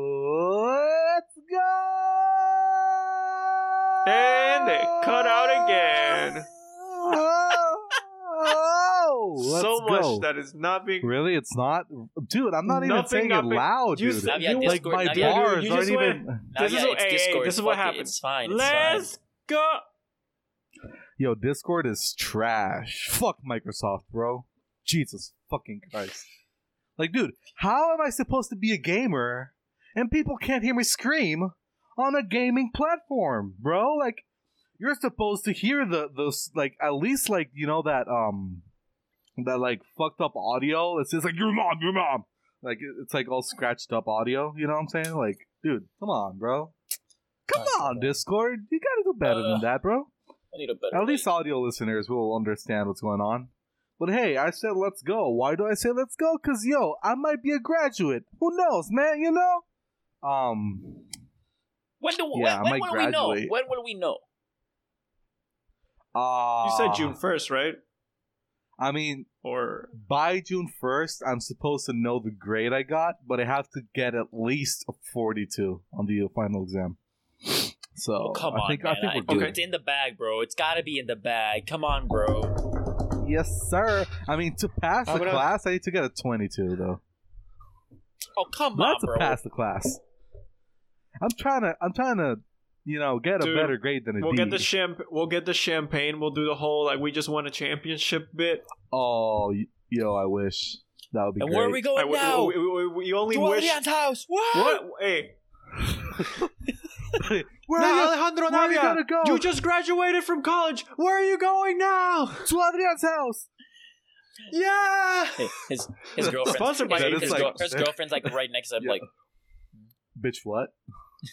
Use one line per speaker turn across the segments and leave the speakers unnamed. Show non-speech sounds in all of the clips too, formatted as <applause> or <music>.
Let's go.
And it cut out again.
Oh, <laughs> let's
so much
go.
that is not being.
Really, it's not, dude. I'm not even saying
not
it
be-
loud, dude.
s-
yeah,
you-
like
Discord-
my
now, yeah,
bars aren't
went-
even.
Now,
This
yeah,
is what-
it's
hey, hey,
Discord.
this is what
Fuck it. It's fine. It's
Let's go.
Yo, Discord is trash. Fuck Microsoft, bro. Jesus fucking Christ. Like, dude, how am I supposed to be a gamer and people can't hear me scream on a gaming platform, bro? Like, you're supposed to hear the those like at least like you know that um that like fucked up audio. It's just like your mom, your mom. Like it's like all scratched up audio. You know what I'm saying? Like, dude, come on, bro. Come
Nice,
on. Discord. You gotta do better
Uh,
than that, bro.
I need a better.
At least audio listeners will understand what's going on. But hey, I said let's go. Why do I say let's go? Cause yo, I might be a graduate. Who knows, man? You know. Um.
when do
Yeah, I
when,
might
when will we know?
graduate.
When will we know?
Uh,
You said June first, right?
I mean,
Or
by June first, I'm supposed to know the grade I got, but I have to get at least a 42 on the final exam. So
Oh, come
I
on,
think
man.
I think we're good.
It's in the bag, bro. It's got to be in the bag. Come on, bro.
Yes, sir. I mean, to pass the
about I-
class, I need to get a 22 though.
Oh, come
Not
on,
to
bro.
pass the class. I'm trying to. I'm trying to. You know, get a
Dude,
better grade than a
we'll
D.
get the champ. We'll get the champagne. We'll do the whole like we just won a championship bit.
Oh, y- yo, I wish that would be good.
And
great.
where are we going
I- we-
now?
we, we- we- we only
to
wish.
Adrian's house. What?
What? Hey, <laughs>
Where
now,
are you?
Alejandro
where are you gonna go?
You just graduated from college. Where are you going now?
To Adrian's house.
Yeah.
His his <laughs> girlfriend.
Sponsored by
his, his,
is
girl-
like-
his girlfriend's like right next to him,
Yeah.
like.
Bitch, what?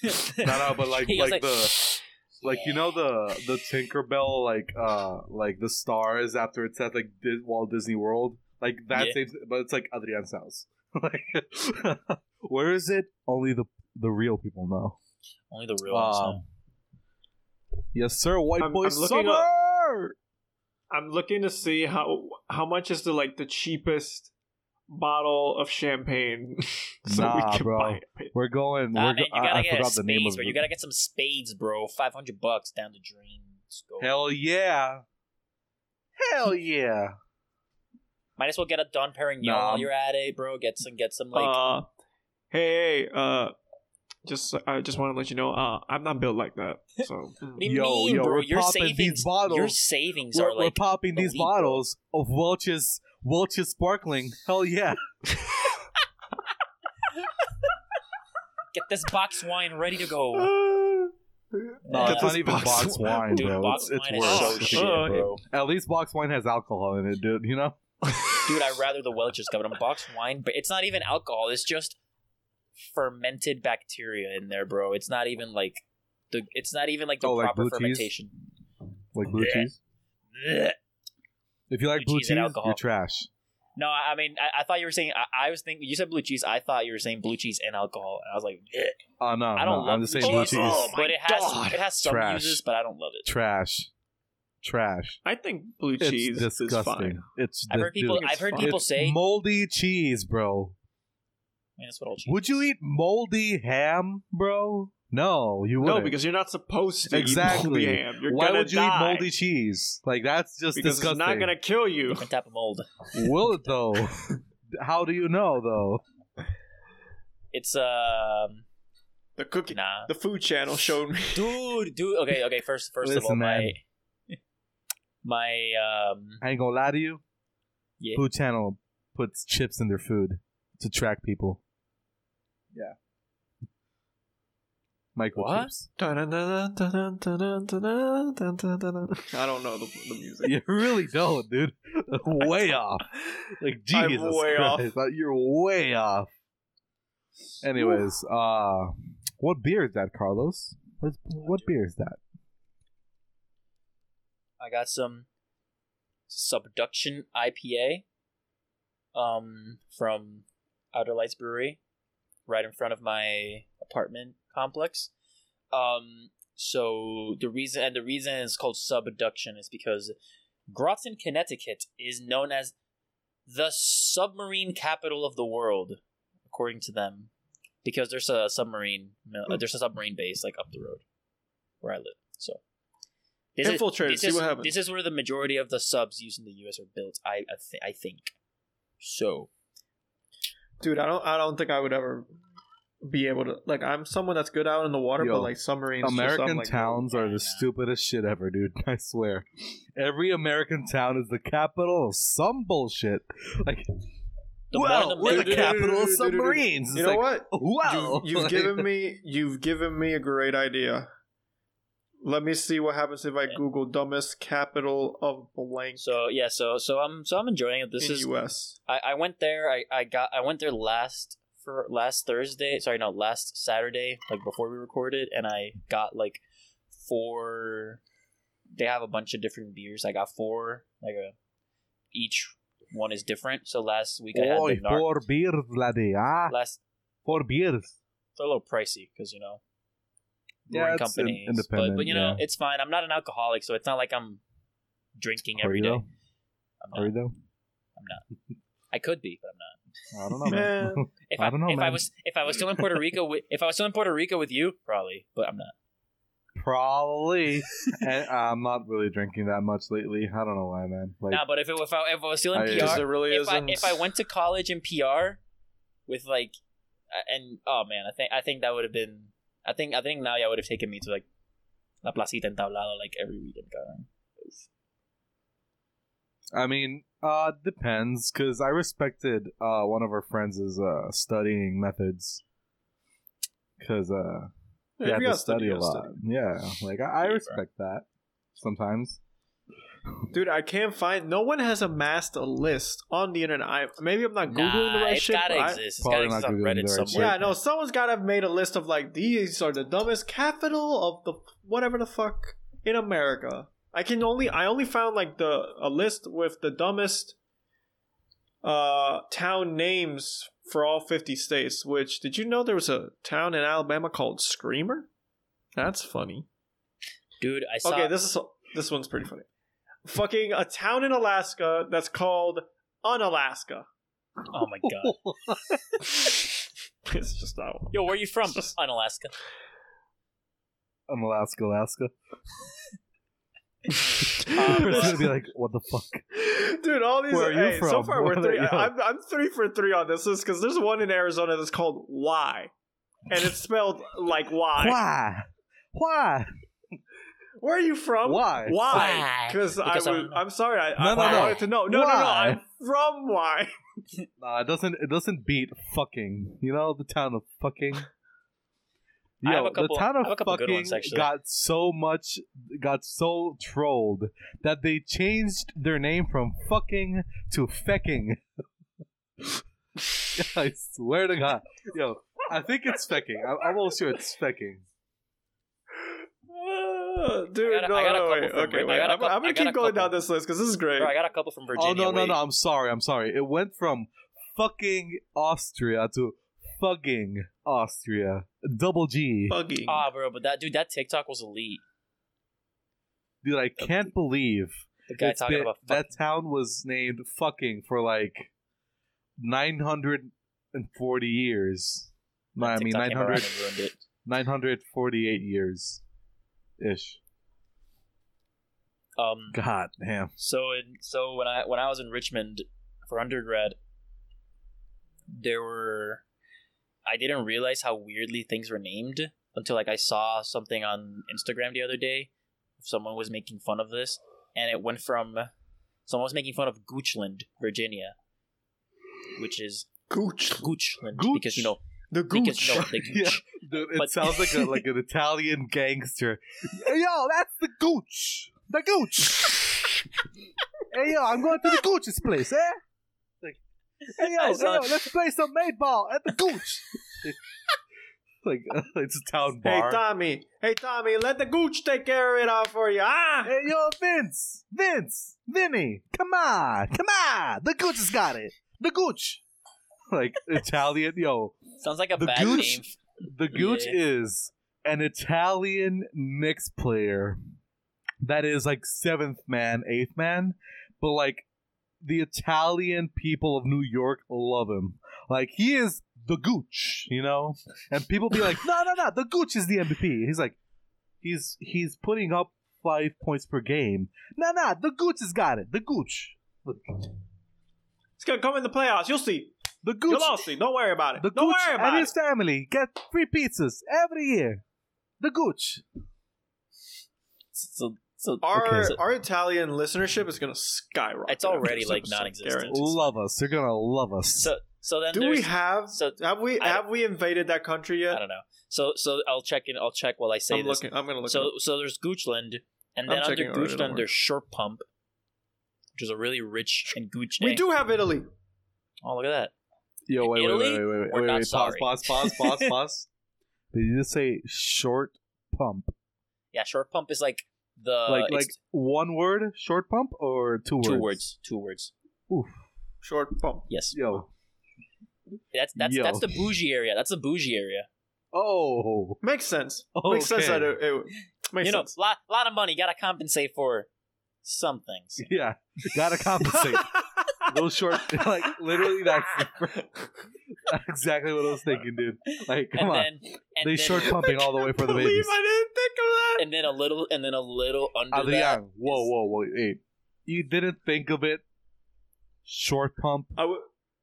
<laughs> No, no, but like,
He goes
like, the, like you know the the Tinkerbell like uh like the stars after it said like Dis- Walt Disney World like that
Yeah.
same, but it's like Adrian's house. <laughs> like, where is it? Only the the real people know.
Only the real ones.
Um. Yes, sir. White
I'm-
boy
I'm looking
summer.
up- I'm looking to see how how much is the like the cheapest bottle of champagne <laughs> so
Nah,
we can
bro.
buy it.
We're going.
Nah,
we're
man,
go-
you
I,
gotta
I
get a
forgot the name
spades,
of
bro.
it.
You gotta get some spades, bro. Five hundred bucks down the drain. Go.
Hell yeah. Hell <laughs> yeah.
Might as well get a Dom Perignon
Nah.
while you're at it, bro. Get some, get some like.
uh, hey, hey, uh, just I just want to let you know, uh, I'm not built like that. <laughs> So
what do you
yo,
mean,
yo,
bro?
we're
Your
popping these
savings,
bottles.
your savings
We're,
are
we're popping these
elite, bro.
bottles of Welch's Welch's sparkling. Hell yeah. <laughs>
Get this box wine ready to go. <laughs>
No,
Get
it's not even
box
box
wine.
wine,
Dude,
bro.
box
it's it's
wine
worse.
is so shit, bro.
At least box wine has alcohol in it, dude. You know?
Dude, I'd rather the Welch's come in a box wine, but it's not even alcohol. It's just fermented bacteria in there, bro. It's not even like the. It's not even like the
Oh, like
proper
cheese?
fermentation.
Like blue
Yeah.
cheese.
Blech.
If you like
Blue
blue
cheese
cheese,
and alcohol.
you're trash.
No, I I mean, I, I thought you were saying. I, I was thinking. You said blue cheese. I thought you were saying blue cheese and alcohol, and I was like, "Blech."
Oh no,
I don't
no, I'm
love
just
blue
saying blue
cheese.
cheese.
Oh,
but it has
God.
it has some
Trash.
uses, but I don't love it.
Trash. Trash.
I think blue
It's
cheese is
disgusting.
fine.
It's
I've heard people.
it's
I've heard
fine.
people
it's
say.
moldy cheese, bro.
I mean, that's what all cheese.
Would you eat moldy ham, bro? No, you wouldn't.
No, because you're not supposed to
Exactly.
eat moldy ham. You're
Why would you
die.
eat moldy cheese? Like that's just
Because
disgusting.
it's not gonna kill you.
different type of mold? <laughs>
Will it though? <laughs> How do you know though?
It's um
The cookie,
nah,
the food channel showed me. <laughs>
dude, dude. Okay, okay. First, first of all,
Listen,
my my um
I ain't gonna lie to you.
yeah.
Food Channel puts chips in their food to track people. Yeah. Microchips. <laughs>
I don't know the, the music.
You really don't, dude. <laughs> way off. Like
I'm
Jesus
way off.
Christ, uh, you're way off. Anyways, uh, what beer is that, Carlos? What, what beer is that?
I got some subduction IPA um from Outer Lights Brewery right in front of my apartment complex. Um so the reason and the reason it's called subduction is because Groton, Connecticut is known as the submarine capital of the world according to them. because there's a submarine. uh, There's a submarine base like up the road where I live. So this
Infiltrate
Is,
see
this,
what
is,
happens.
this is where the majority of the subs used in the U.S. are built. I I, th- I think. So
Dude, I don't I don't think I would ever be able to like I'm someone that's good out in the water,
Yo,
but like submarines. just, I'm
American
like,
towns are the
nah.
stupidest shit ever, dude. <laughs> I swear. Every American town is the capital of some bullshit. Like,
the
well,
the
we're the
better.
capital of submarines.
You know
like,
what?
Wow.
You've, you've given me you've given me a great idea. Let me see what happens if I
Yeah.
Google dumbest capital of blank
So yeah, so so I'm so I'm enjoying it. This
in
is
U.S.
I, I went there. I, I got I went there last for last Thursday. Sorry, no, last Saturday, like before we recorded, and I got like four. They have a bunch of different beers. I got four. Like a each one is different. So last week I had
Oi,
the Nar-
four beers, laddie. Ah,
last.
four beers.
It's a little pricey because you know.
Yeah,
brewing
it's
companies, but,
independent,
but you know
yeah.
it's fine. I'm not an alcoholic, so it's not like I'm drinking every day.
Are you though?
I'm
Are you though?
I'm not. I could be, but I'm not.
I don't know, <laughs> man.
Man. <laughs>
If
I
I,
don't know,
if I was if I was still in Puerto Rico with if I was still in Puerto Rico with you, probably, but I'm not.
Probably. and <laughs> eh, I'm not really drinking that much lately. I don't know why, man. Like,
nah, but if it if I, if I was still in
I-
PR,
Because there really
if I
isn't.
if I went to college in PR with like, and oh man, I think I think that would have been. I think I think now y'all would have taken me to like La Placita en Tablado like every weekend. Cabrón.
I mean, uh, depends, because I respected uh one of our friends' uh studying methods, because uh
Yeah,
he had to
gotta
study a lot.
study.
Yeah, like I, I respect that sometimes.
Dude, I can't find. No one has amassed a list on the internet. I maybe I'm not googling the
Nah,
right
it's
shit.
gotta
I-
exist. It's
Probably
gotta exist on Reddit
the
somewhere.
yeah, no, someone's gotta have made a list of like these are the dumbest capital of the whatever the fuck in America. I can only I only found like the a list with the dumbest uh town names for all 50 states, which did you know there was a town in Alabama called Screamer? That's funny.
Dude, I saw.
Okay, this is this one's pretty funny. Fucking a town in Alaska that's called Unalaska.
oh my god. <laughs>
it's just that one.
Yo, where are you from? On Alaska.
I'm Alaska, <laughs> Alaska.
Um,
It's gonna be like, what the fuck?
Dude, all these.
Where are you
hey, So
from?
far, we're three. I'm, I'm three for three on this list because there's one in Arizona that's called Y, and it's spelled like Y.
Why? Why?
Where are you from?
Why?
Why?
Why?
Because I
Because
was.
I'm-
I'm sorry. I,
No,
I,
no,
I
no.
wanted to know. No, no, no. I'm from Y. <laughs>
Nah, it doesn't. It doesn't beat fucking. You know the town of fucking. Yo, <laughs>
I have a couple-
the town of
have a couple good
fucking
ones,
got so much, got so trolled that they changed their name from fucking to fecking. <laughs> I swear to God, yo, I think it's fecking. I'm I'm almost sure it's fecking.
Uh, <laughs> Dude,
I got a-
no,
I got a
no,
couple
wait.
from
Okay,
Vir- I
wait.
got a
I'm,
couple-
I'm gonna
got a
keep going down this list because this is great.
Bro, I got a couple from Virginia.
oh no, no,
wait.
no! I'm sorry. I'm sorry. It went from fucking Austria to fucking Austria. Double G.
Bugging.
Ah, bro, but that dude, that TikTok was elite.
Dude, I can't believe
The guy talking
been-
about
that town was named fucking for like 940 years. No, I mean
TikTok came
900,
and ruined it.
948 years ish.
Um,
God damn.
so in so when I when I was in Richmond for undergrad, there were I didn't realize how weirdly things were named until like I saw something on Instagram the other day. Someone was making fun of this, and it went from someone was making fun of Goochland, Virginia, which is
Gooch.
Goochland
Gooch.
because you know
The Gooch
because <laughs>
Gooch.
no the Gooch.
Yeah, dude, it
But-
sounds like a, <laughs> like an Italian gangster. Yo, that's the gooch. The gooch. <laughs> hey yo, I'm going to the gooch's place, eh? Like, hey yo,
I
hey,
saw-
yo, let's play some eight ball at the gooch. <laughs> like it's a town bar. Hey.
Tommy, hey Tommy, let the Gooch take care of it all for you. Ah,
Hey, yo, Vince! Vince! Vinny! Come on! Come on! The Gooch has got it! The Gooch! Like, Italian, yo.
Sounds like a
The
bad
Gooch-
name.
The Gooch
Yeah.
is an Italian Knicks player that is like seventh man, eighth man, but like the Italian people of New York love him. Like, he is the Gooch, you know, and people be like, <laughs> no, no, no, the Gooch is the MVP. He's like, he's he's putting up five points per game. No, no, the Gooch has got it. The Gooch,
It's gonna come in the playoffs. You'll see.
The Gooch,
You'll all. Don't worry about it.
the
Don't
Gooch
worry
and
about
his
it.
family get free pizzas every year. The Gooch.
So, so
Our
Okay.
our Italian listenership is gonna skyrocket.
It's already, like, <laughs>
this episode,
non-existent.
Love us. They're gonna love us.
so so then
Do we have?
so-
have we
I-
have we invaded that country yet?
I don't know. So so I'll check in. I'll check while I say
I'm
this.
looking. I'm gonna look.
So
it
so there's Goochland, and
I'm
then
checking
under
already, don't
Goochland
worry.
there's Short Pump, which is a really rich and Gooch
we do have Italy.
Oh look at that.
Yo, wait, wait,
Italy?
wait, wait, wait,
We're
wait,
not
wait, pause, pause, pause, pause, <laughs> pause. Did you just say short pump?
Yeah, Short Pump is like the
like, like one word, short pump, or two words?
two words. Two words. Oof.
Short bump.
Yes.
Yo.
That's that's
Yo.
that's the bougie area. That's the bougie area.
Oh.
Makes sense.
Okay.
Makes sense that it, it makes
you know,
sense.
lot lot of money. Got to compensate for some things. <laughs>
Yeah. Gotta compensate. <laughs> Those short, <laughs> like, literally, that's, that's exactly what I was thinking, dude. Like, come
and
on.
then
they
then,
short <laughs> pumping all the way for the
Believe
babies.
I didn't think of that.
and then a little and then a little under that.
Adrian, whoa, whoa, whoa, hey. You didn't think of it? Short pump,
I w-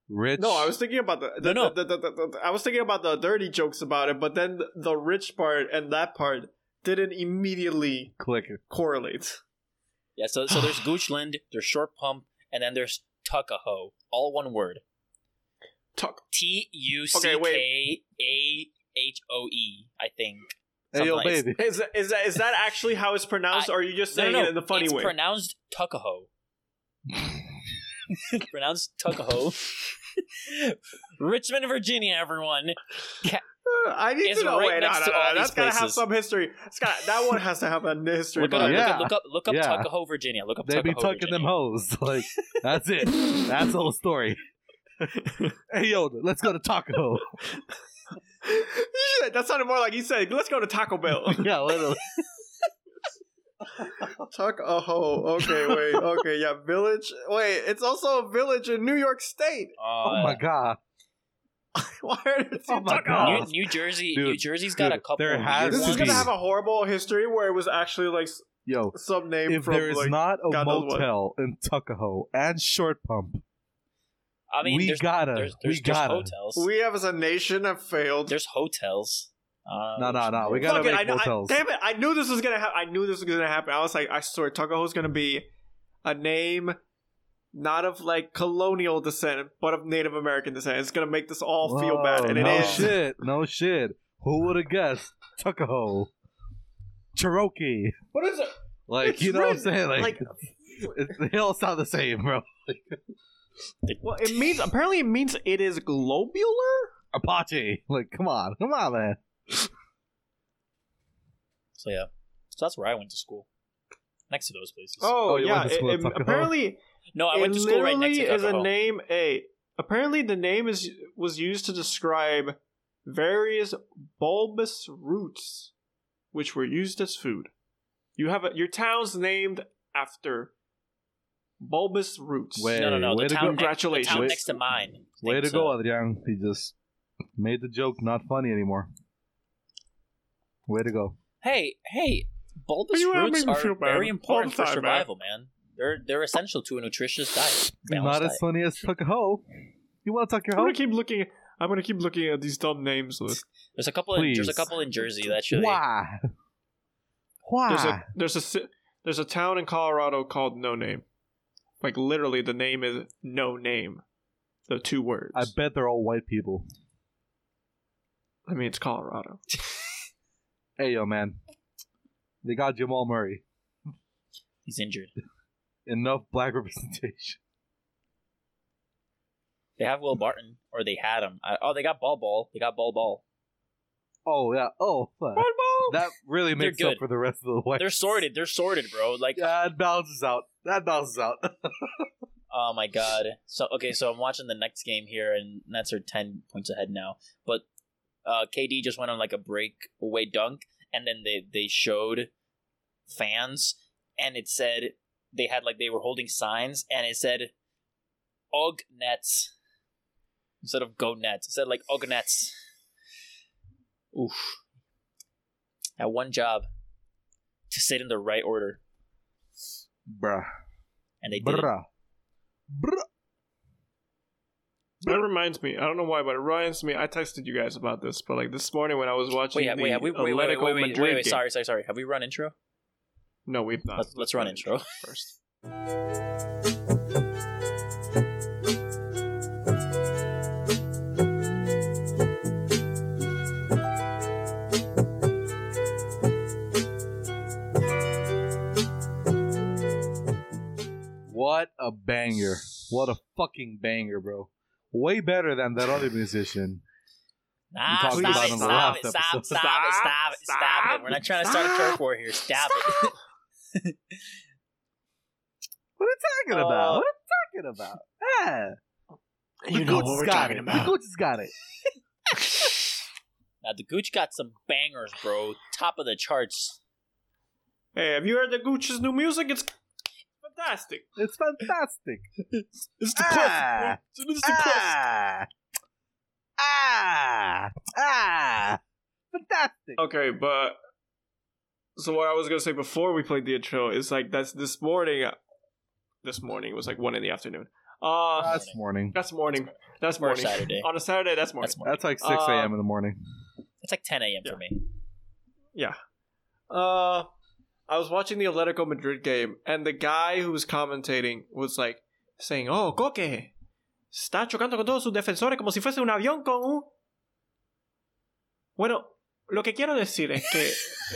rich?
no, I was thinking about the, the,
No, no.
the, the, the, the- I was thinking about the dirty jokes about it, but then the, the rich part and that part didn't immediately
Click it.
correlate.
Yeah, so so there's Goochland, there's Short Pump, and then there's Tuckahoe. All one word.
Tuck.
T U C
Okay,
K A H O E. I think.
Hey, yo,
like-
baby.
Is that, is that is that actually how it's pronounced,
I-
or are you just
No,
saying
no, no.
it in the funny
it's
way?
pronounced Tuckahoe. <laughs> pronounced Tuckahoe. <laughs> Richmond, Virginia, everyone.
I need
is
to know.
right
Wait, no,
next
no,
to
no,
all
that's
these
gotta have some history. It's got that one has to have a <laughs> history.
Look, up.
Yeah.
look up, look up, look up
Yeah.
Tuckahoe, Virginia. Look up
They be
Tuckahoe,
tucking them
Virginia.
hoes. <laughs> Like, that's it. That's the whole story. <laughs> hey, yo, let's go to Taco.
Shit, that sounded more like he said, "Let's go to Taco Bell."
yeah, literally.
Taco. Okay, wait. Okay, yeah, village. Wait, it's also a village in New York State.
Oh my uh, god. <laughs>
Why are there two
Oh my God.
New, New Jersey,
Dude,
New Jersey's got a couple.
there has
This is gonna have a horrible history where it was actually like
Yo,
some name
if
from
there is
like.
not a
God
motel in Tuckahoe and Short Pump,
I mean,
we
there's,
gotta,
there's,
we
there's, there's
gotta.
hotels.
we have as a nation have failed.
there's hotels. Uh,
No, no, no, we gotta
Fuck it,
make
I, I, damn it! I knew this was gonna happen. I knew this was gonna happen. I was like, I swear, Tuckahoe's gonna be a name not of like colonial descent, but of Native American descent. It's gonna make this all feel bad,
Whoa,
and it
no
is.
shit, no shit. Who would have guessed Tuckahoe, Cherokee?
What is it?
Like,
It's
you know what I'm saying? Like,
like-
it, they all sound the same, bro.
Well, it means apparently it means it is globular.
Apache. Like, come on, come on, man.
So yeah, so that's where I went to school, next to those places.
Oh,
Oh,
yeah, it- it-
Tuckahoe?
apparently
no, I
it
went to school right next to
literally is a name. A apparently the name is was used to describe various bulbous roots, which were used as food. You have a, your town's named after bulbous roots.
Wait,
No, no, no.
way
The
to
town,
go.
ne- the
Congratulations.
town next to mine.
Way to
Thanks,
go, Adrian. He just made the joke not funny anymore. Way to go.
Hey, hey, bulbous
You
roots are very important for
time, man.
survival, man. They're they're essential to a nutritious diet.
Not as
diet.
funny as Tuckahoe. You want to tuck your
I'm
hoe?
gonna keep looking. I'm gonna keep looking at these dumb names. With
There's a couple. In, there's a couple in Jersey that should.
Why? Why?
there's a there's a ci- there's a town in Colorado called No Name. Like literally, the name is No Name. The two words.
I bet they're all white people.
I mean, it's Colorado.
Hey, yo, man. They got Jamal Murray.
He's injured.
Enough black <laughs> representation.
They have Will Barton, or they had him. I, oh, they got Bol Bol. They got Bol Bol.
Oh, yeah. Oh, fuck. That really makes up for the rest of the white.
They're sorted. They're sorted, bro. Like,
Yeah, it balances out. That balances out. <laughs>
oh my god. So okay, so I'm watching the next game here, and Nets are ten points ahead now. But uh, KD just went on like a breakaway dunk, and then they they showed fans, and it said they had like they were holding signs, and it said, "Ugh Nets." instead of go nets. It said like Ogonets. Oof. That one job to sit in the right order,
Bruh.
and they did.
Bruh. Bruh.
That reminds me. I don't know why, but it reminds me. I texted you guys about this, but like this morning when I was watching
Wait,
the
wait, have we, wait, wait, wait,
Atletico
wait, wait,
Madrid
wait, wait,
game.
sorry, sorry, sorry. Have we run intro?
No, we've not.
Let's- let's run intro. <laughs>
first.
What a banger. What a fucking banger, bro. Way better than that other musician.
Nah,
talked
stop
about
it,
in the
stop
last
it, stop,
episode.
stop it, stop it, stop it. We're not trying to start a turf war here. Stop it. <laughs>
What are you talking
Uh,
about? What are you talking about? Yeah.
You
the
know
Gooch
what we're
got
talking
it.
about.
The Gooch has got it.
Now the Gooch got some bangers, bro. Top of the charts.
Hey, have you heard the Gucci's new music? It's fantastic.
It's fantastic. <laughs>
It's
the Ah.
best. It's the
Ah. Ah. Ah. Fantastic.
Okay, but so what I was gonna say before we played the intro is like that's this morning. This morning it was like one in the afternoon. Uh,
That's morning.
that's morning. That's
Or
morning.
Saturday.
On a Saturday, that's morning.
That's more.
That's like 6
Uh,
a.m. in the morning.
It's like 10 a.m.
Yeah.
for me.
Yeah. Uh, I was watching the Atletico Madrid game, and the guy who was commentating was like saying, "Oh, Koke, está chocando con todos sus defensores como si fuese un avión con un." Bueno, lo que quiero decir es que,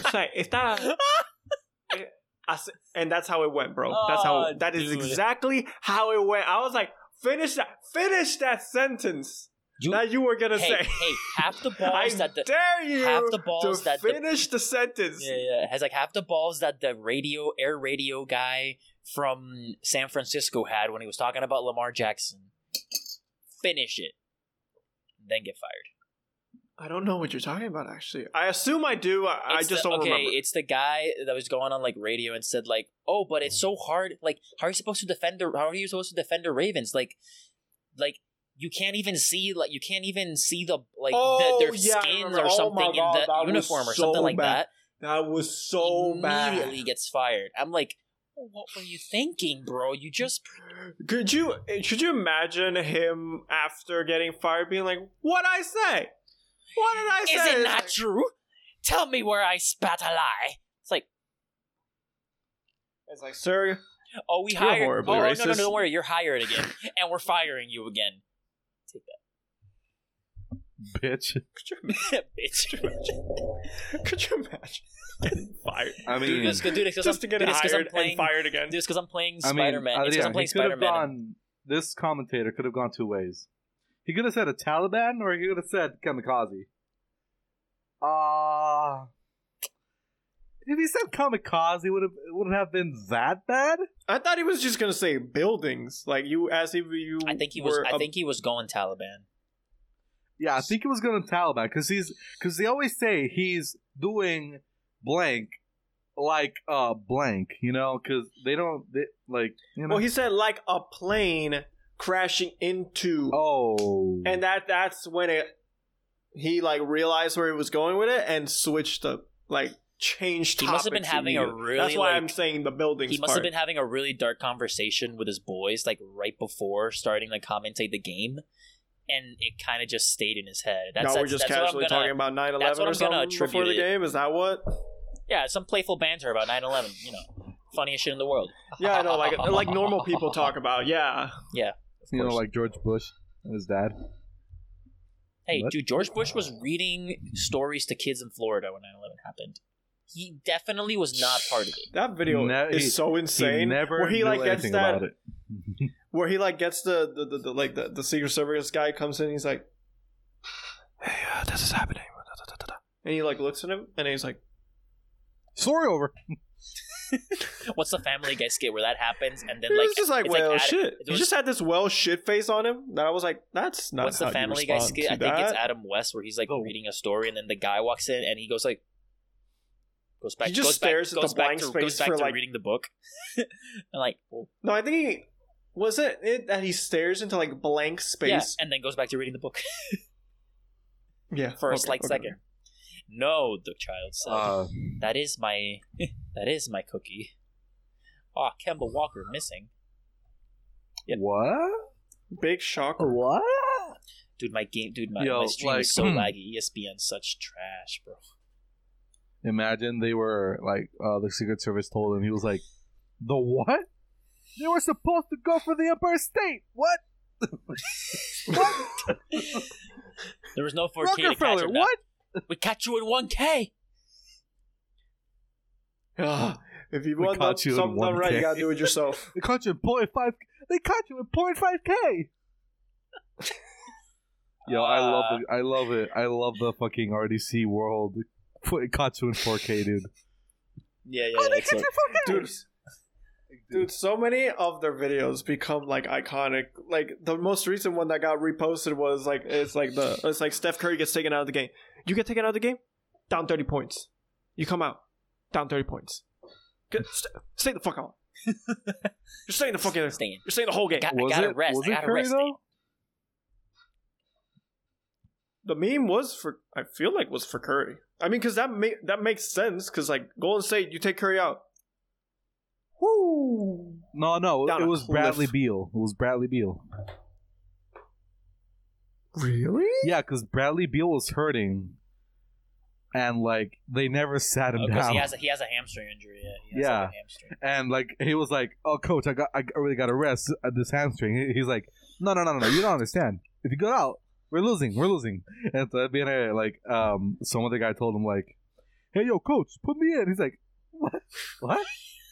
o sea, está. eh, and that's how it went, bro. That's how.
Oh,
That is exactly how it went. I was like, finish that, finish that sentence
You-
that you were gonna
Hey,
say.
hey, half the <laughs> balls that the
dare you
half the balls
to
that the-
finish the sentence.
yeah, yeah, has like half the balls that the radio air radio guy from San Francisco had when he was talking about Lamar Jackson. Finish it, then get fired.
I don't know what you're talking about. Actually, I assume I do. I, I just
the-
don't
okay.
remember.
It's the guy that was going on like radio and said like, "Oh, but it's so hard. Like, how are you supposed to defend the? How are you supposed to defend the Ravens? Like, like." You can't even see like you can't even see the like
Oh,
the, their
oh, yeah,
skins or
Oh
something in
God, that
the uniform or
so
something like
bad.
that.
that was so
immediately
bad.
gets fired. I'm like, "Oh, what were you thinking, bro? You just
Could you? Eh, Could you imagine him after getting fired being like, "What I say? What did I
is
say?"
it
It's
not true? Tell me where I spat a lie. It's like,
It's like, sir,
oh, we
You're
hired.
horribly
oh no, no,
racist.
no, don't worry, you're hired again, and we're firing you again. Take
Bitch.
that, <laughs> bitch.
could you imagine? Could you imagine getting fired
I
Dude,
mean,
it's dude, it's 'cause
just
I'm,
to get
dude, it's 'cause I'm
hired
playing,
and fired again?
Dude, it's because I'm playing
I mean,
Spider Man.
uh,
it's because I'm playing
could
Spider
have
Man.
gone. This commentator could have gone two ways. He could have said a Taliban, or he could have said kamikaze. Uh if he said kamikaze, would have would it have been that bad?
I thought he was just gonna say buildings, like you, as if you.
I think he was.
were
I
a-
think he was going Taliban.
Yeah, I think he was going to Taliban because he's because they always say he's doing blank like uh blank, you know, because they don't they, like you know.
Well, he said like a plane crashing into,
oh,
and that that's when it he like realized where he was going with it and switched up, like changed.
He must have been having a really,
That's why
like-
I'm saying the buildings.
He must have been having a really dark conversation with his boys, like right before starting to commentate the game, and it kind of just stayed in his head. That's,
no,
that's,
we're just
that's what I'm
casually
gonna-
talking about 9/11
that's what
or
I'm gonna
something before the
it.
game. Is that what?
Yeah, some playful banter about 9/11. You know, funniest shit in the world.
Yeah, I know, like <laughs> like normal people talk about. Yeah,
Of
you know, like George Bush and his dad.
hey,
What?
dude, George Bush was reading stories to kids in Florida when 9/11 happened. He definitely was not part of it.
that video
Ne-
is
he-
so
He
insane.
never
where he
knew
like gets that
about it. <laughs>
where he like gets the the, the, the like the, the secret service guy comes in he's like hey uh, this is happening and he like looks at him and he's like
Story over. <laughs> <laughs>
What's the Family Guy skit where that happens, and then like
was just like
it's
well
Ad-
shit
it
he
was-
just had this well shit face on him that I was like that's not
What's the
how you
Family Guy skit?
to
I think it's. Adam West where he's like
Oh.
reading a story, and then the guy walks in and he goes like, goes back,
He just
goes
stares
back,
at
goes
the
back
blank
to,
space
goes back
for,
to
like-
reading the book. <laughs> and like, well,
no I think he Was it it that he stares into like blank
Yeah,
space?
and then goes back to reading the book <laughs>
Yeah.
for a
okay,
slight
okay.
second. No, the child said.
Uh,
that is my that is my cookie. Ah, Kemba Walker missing. Yep.
What?
Big shocker.
What?
Dude, my game dude, my,
Yo,
my stream
like-
is so laggy. ESPN's such trash, bro.
Imagine they were like uh, the Secret Service told him he was like, the what? They were supposed to go for the Empire State. What? what? <laughs>
There was no 4K to catch
Rockefeller.
him.
What?
We catch you in 1K. <sighs>
If you want
caught
done-
you in
something done right, you gotta do it yourself.
They caught you in point five. They caught you in point five k. <laughs> Yo, I love the, I love it. I love the fucking RDC world. It caught you in 4K, dude. <laughs>
Yeah, yeah,
Oh, they caught you in 4K.
Dude, dude, so many of their videos become like iconic. Like the most recent one that got reposted was like it's like the it's like Steph Curry gets taken out of the game. You get taken out of the game, down thirty points. You come out, down thirty points. Get, <laughs> st- stay the fuck out. You're staying the fucking.
Staying.
You're staying the whole game.
Got- I gotta
it-
rest.
was
I gotta
Curry,
rest.
though?
The meme was for I feel like was for Curry. I mean, because that ma- that makes sense. Because like Golden State, you take Curry out. Woo!
No, no,
Down
it was
cliff.
Bradley Beal. It was Bradley Beal.
Really?
Yeah, because Bradley Beal was hurting, and like they never sat him
Because
down.
he has a, he has a hamstring injury. Yeah, he has
Yeah.
like a hamstring.
and like he was like, "Oh, coach, I got, I really got to rest at this hamstring." He's like, "No, no, no, no, no. You don't understand. If you go out, we're losing. We're losing." And so at the end, like, um, some other guy told him like, "Hey, yo, coach, put me in." He's like, "What? What?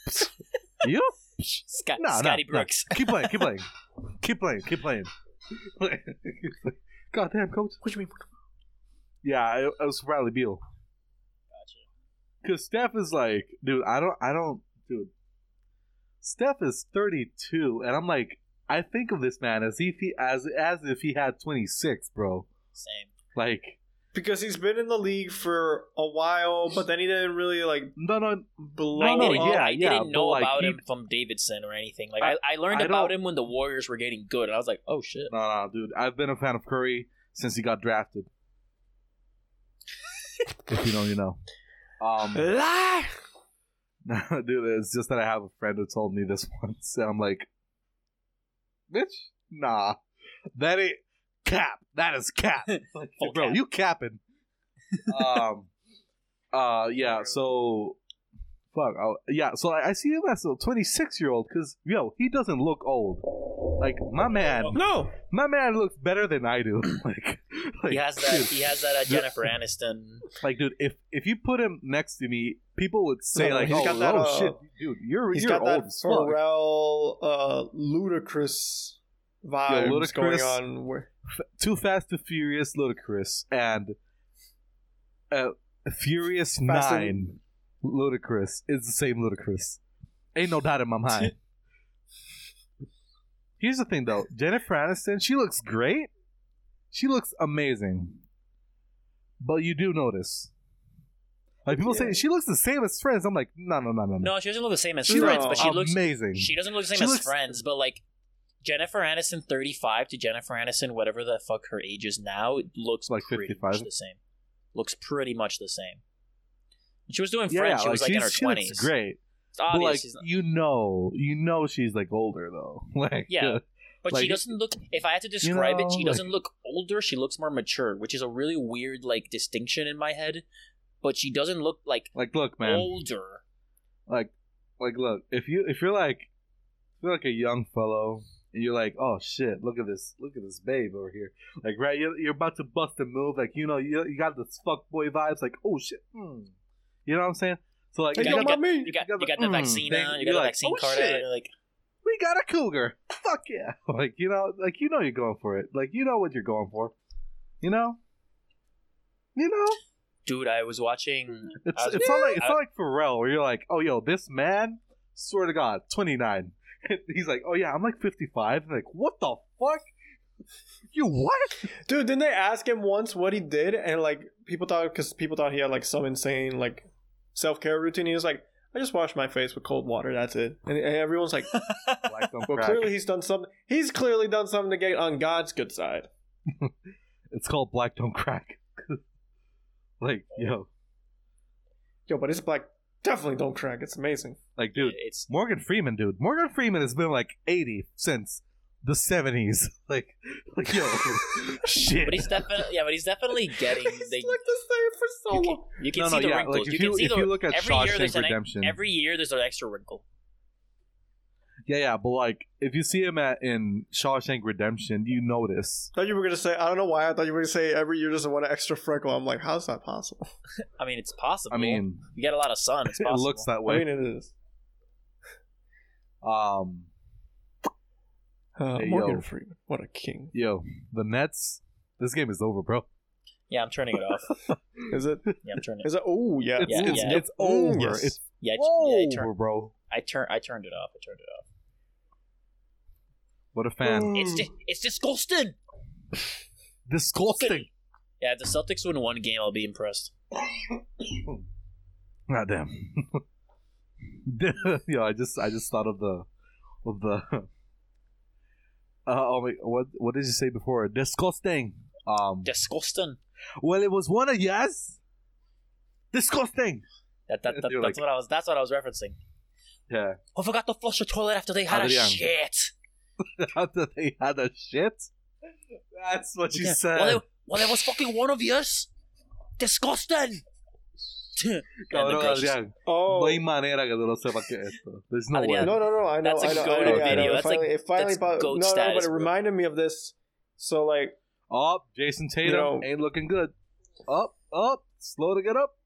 <laughs> you?
Scott,
No, no,
Scotty
no.
Brooks.
Keep playing, keep playing, <laughs> keep playing, keep playing." <laughs> God damn, coach.
What do you mean?
Yeah, it, it was Bradley Beal.
Gotcha.
Because Steph is like, dude, I don't, I don't, dude. Steph is 32, and I'm like, I think of this man as if he, as as if he had 26, bro.
Same.
Like,
Because he's been in the league for a while, but then he didn't really like
no, no,
blow
I
no,
didn't,
up.
yeah,
I
yeah,
didn't
but,
know
like,
about
he-
him from Davidson or anything. Like I,
I-
I learned
I
about him when the Warriors were getting good, and I was like, oh shit.
no, no, dude. I've been a fan of Curry since he got drafted. <laughs> if you know, you know. Um, <laughs>
Lie! <laughs>
dude, it's just that I have a friend who told me this <laughs> once, and I'm like, bitch, nah, that ain't cap. That is cap, Like, bro.
cap.
You capping? um, uh, yeah. So, fuck. I'll, yeah. So I, I see him as a 26 year old because yo, he doesn't look old. Like my man,
No!
my man looks better than I do. <laughs> like, like,
He has that.
dude,
He has that uh, Jennifer Aniston.
like, dude, if if you put him next to me, people would say
No,
like,
he's
"Oh,
got that,
oh
uh,
shit, dude, you're
He's
you're
got
old
that
as fuck."
Pharrell, uh, Ludacris vibes
Ludacris-
going on. Where,
Too Fast, Too Furious, Ludacris, and uh, Furious
Fast and-
Ludacris is the same Ludacris. Ain't no doubt in my mind. <laughs> Here's the thing, though. Jennifer Aniston, she looks great. She looks amazing. But you do notice. Like people
Yeah.
say, she looks the same as Friends. I'm like, no, no, no, no, no.
No, she doesn't look the same as
She
Friends, but she looks.
amazing.
She doesn't look the same
She
as
looks-
Friends, but like Jennifer Aniston, thirty-five to Jennifer Aniston, whatever the fuck her age is now, it looks
Like
pretty
55?
much the same. Looks pretty much the same. She was doing
yeah,
she was like in
she's-
her twenties.
great.
It's
But like
she's not-
you know, you know she's like older though. <laughs> like
Yeah. But she doesn't look. If I had to describe
know,
it, she doesn't look older. She looks more mature, which is a really weird like distinction in my head. But she doesn't look like
like look, man.
older.
Like like look, if you if you're like if you're like a young fellow and you're like, oh shit, look at this, look at this babe over here. Like right, you're, you're about to bust a move. Like you know, you you got this fuck boy vibes. Like oh shit, hmm. You know what I'm saying? So like
Hey,
you
yo,
got!
You got
You got
you got
the,
the
mm,
vaccine
thing.
on. You got the
like,
vaccine
oh,
card
shit.
out. You're like,
we got a cougar. Fuck yeah! <laughs> Like you know, like you know you're going for it. Like you know what you're going for. You know. You know.
dude, I was watching.
It's
I was-
it's not like it's
I-
not like Pharrell where you're like, oh yo, this man, swear to God, 29. <laughs> He's like, oh yeah, I'm like 55. I'm like, what the fuck? You what?
Dude, didn't they ask him once what he did? And like, people thought, because people thought he had like some insane, like, self care routine. He was like, I just wash my face with cold water. That's it. And, and everyone's like, <laughs>
Black don't
well,
crack.
clearly he's done something. He's clearly done something to get on God's good side. <laughs>
It's called black don't crack. <laughs> like yo,
Yo, but it's black. Definitely don't crack. It's amazing.
like dude,
it's
Morgan Freeman, dude. Morgan Freeman has been like 80 since the 70s. <laughs> Like, like yo, <laughs> shit.
but he's definitely yeah, but he's definitely <laughs> getting
It's
they,
like the same for so
you can,
long.
you can
no,
see
no,
the
yeah.
wrinkles.
Like if
you
you,
can see
if
the
you look at
every year
Shawshank
there's an
Redemption,
every year there's an extra wrinkle.
yeah, yeah, but like if you see him at in Shawshank Redemption, you notice.
I thought you were gonna say. I don't know why. I thought you were gonna say every year there's one extra freckle. I'm like, how's that possible?
I mean, it's possible.
I mean,
you get a lot of sun. It's
it looks that way.
I mean, it is.
Um,
Uh,
Hey,
Morgan
yo.
Freeman, what a king!
yo, the Nets. This game is over, bro.
Yeah, I'm turning it off. <laughs>
Is it?
Yeah, I'm turning.
Is it? Oh yeah.
It's,
Yeah,
it's,
yeah.
it's over.
yes.
It's
Yeah, I, yeah, I,
over,
turn,
bro.
I turn. I turned it off. I turned it off.
What a fan.
Mm.
It's di- it's disgusting. <laughs>
Disgusting.
Yeah, if the Celtics win one game, I'll be impressed. <laughs>
God damn. Yo, I just I just thought of the of the oh my, what what did you say before? Disgusting. Um
Disgusting.
well it was one of yes. Disgusting.
That, that, that that's
like-
what I was. That's what I was referencing.
Yeah.
I forgot to flush the toilet after they had
Adrian.
a shit. <laughs>
After they had a shit. That's what you
Yeah.
said.
Well, it, well, it was fucking one of yours. Disgusting. <laughs>
Cabrón. Adrián.
Oh.
No hay manera que tú no sepas que es esto. There's no
Adrián,
way.
No, no, no. I know.
That's a
I know.
goated
I know, I
video.
know. It
That's
finally,
like-
it finally
that's
pop-
goat
no, no, but
status,
it
bro.
reminded me of this. So like,
Up, Jayson Tatum
know-
ain't looking good. Up, up, slow to get up.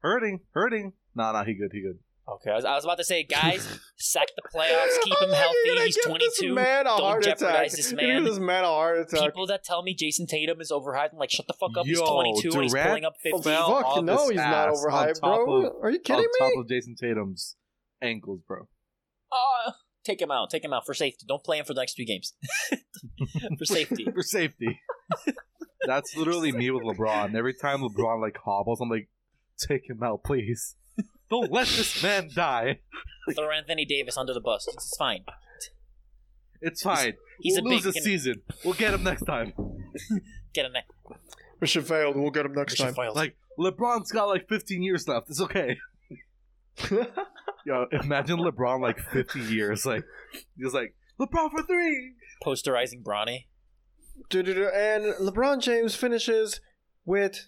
Hurting, hurting. Nah, nah, he good, he good.
Okay, I was, I was about to say, guys, <laughs> sack the playoffs, keep him
Oh,
healthy. He's 22.
Man a
Don't
heart
jeopardize
attack.
this <laughs> man.
this man a heart attack.
People that tell me Jayson Tatum is overhyped, I'm like, shut the fuck up. he's
Yo,
22 and he's pulling up
Oh,
50.
fell
fuck, no, he's not overhyped, bro.
of-
Are you kidding
on
me?
top of Jayson Tatum's ankles, bro.
Uh, take him out. Take him out for safety. Don't play him for the next two games. <laughs> for safety.
For safety. That's literally me with LeBron. Every time LeBron like hobbles, I'm like, take him out, please. Don't let this man die. <laughs>
Throw Anthony Davis under the bus. It's fine.
It's fine.
He's
we'll
a
lose
big-
this season. We'll get him next time. <laughs>
Get him there.
Mission failed. We'll get him next
Mission
time.
failed.
Like LeBron's got like 15 years left. It's okay. <laughs> Yo, imagine LeBron like 50 years. Like he's like LeBron for three.
Posterizing Bronny.
And LeBron James finishes with,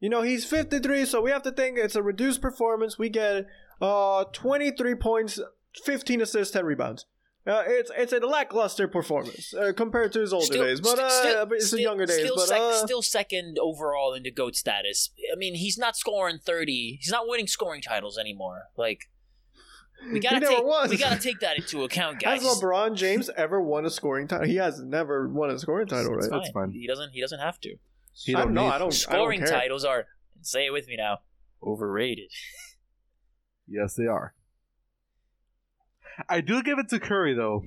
you know, he's 53, so we have to think it's a reduced performance. We get uh 23 points, 15 assists, 10 rebounds. Uh, it's it's a lackluster performance uh, compared to his older
Still-
days, but uh,
still-
but it's
still-
his younger days.
Still,
But
sec-
uh,
still second overall in the GOAT status. I mean, he's not scoring 30. He's not winning scoring titles anymore. Like, we <laughs> gotta
he never
take
was.
we gotta <laughs> take that into account, guys.
Has LeBron James ever won a scoring title? He has never won a scoring title,
It's
right?
That's fine.
He doesn't. He doesn't have to.
He
I
don't
don't know.
need-
I don't.
Scoring
I don't care.
titles are. Say it with me now. Overrated. <laughs>
Yes, they are. I do give it to Curry though.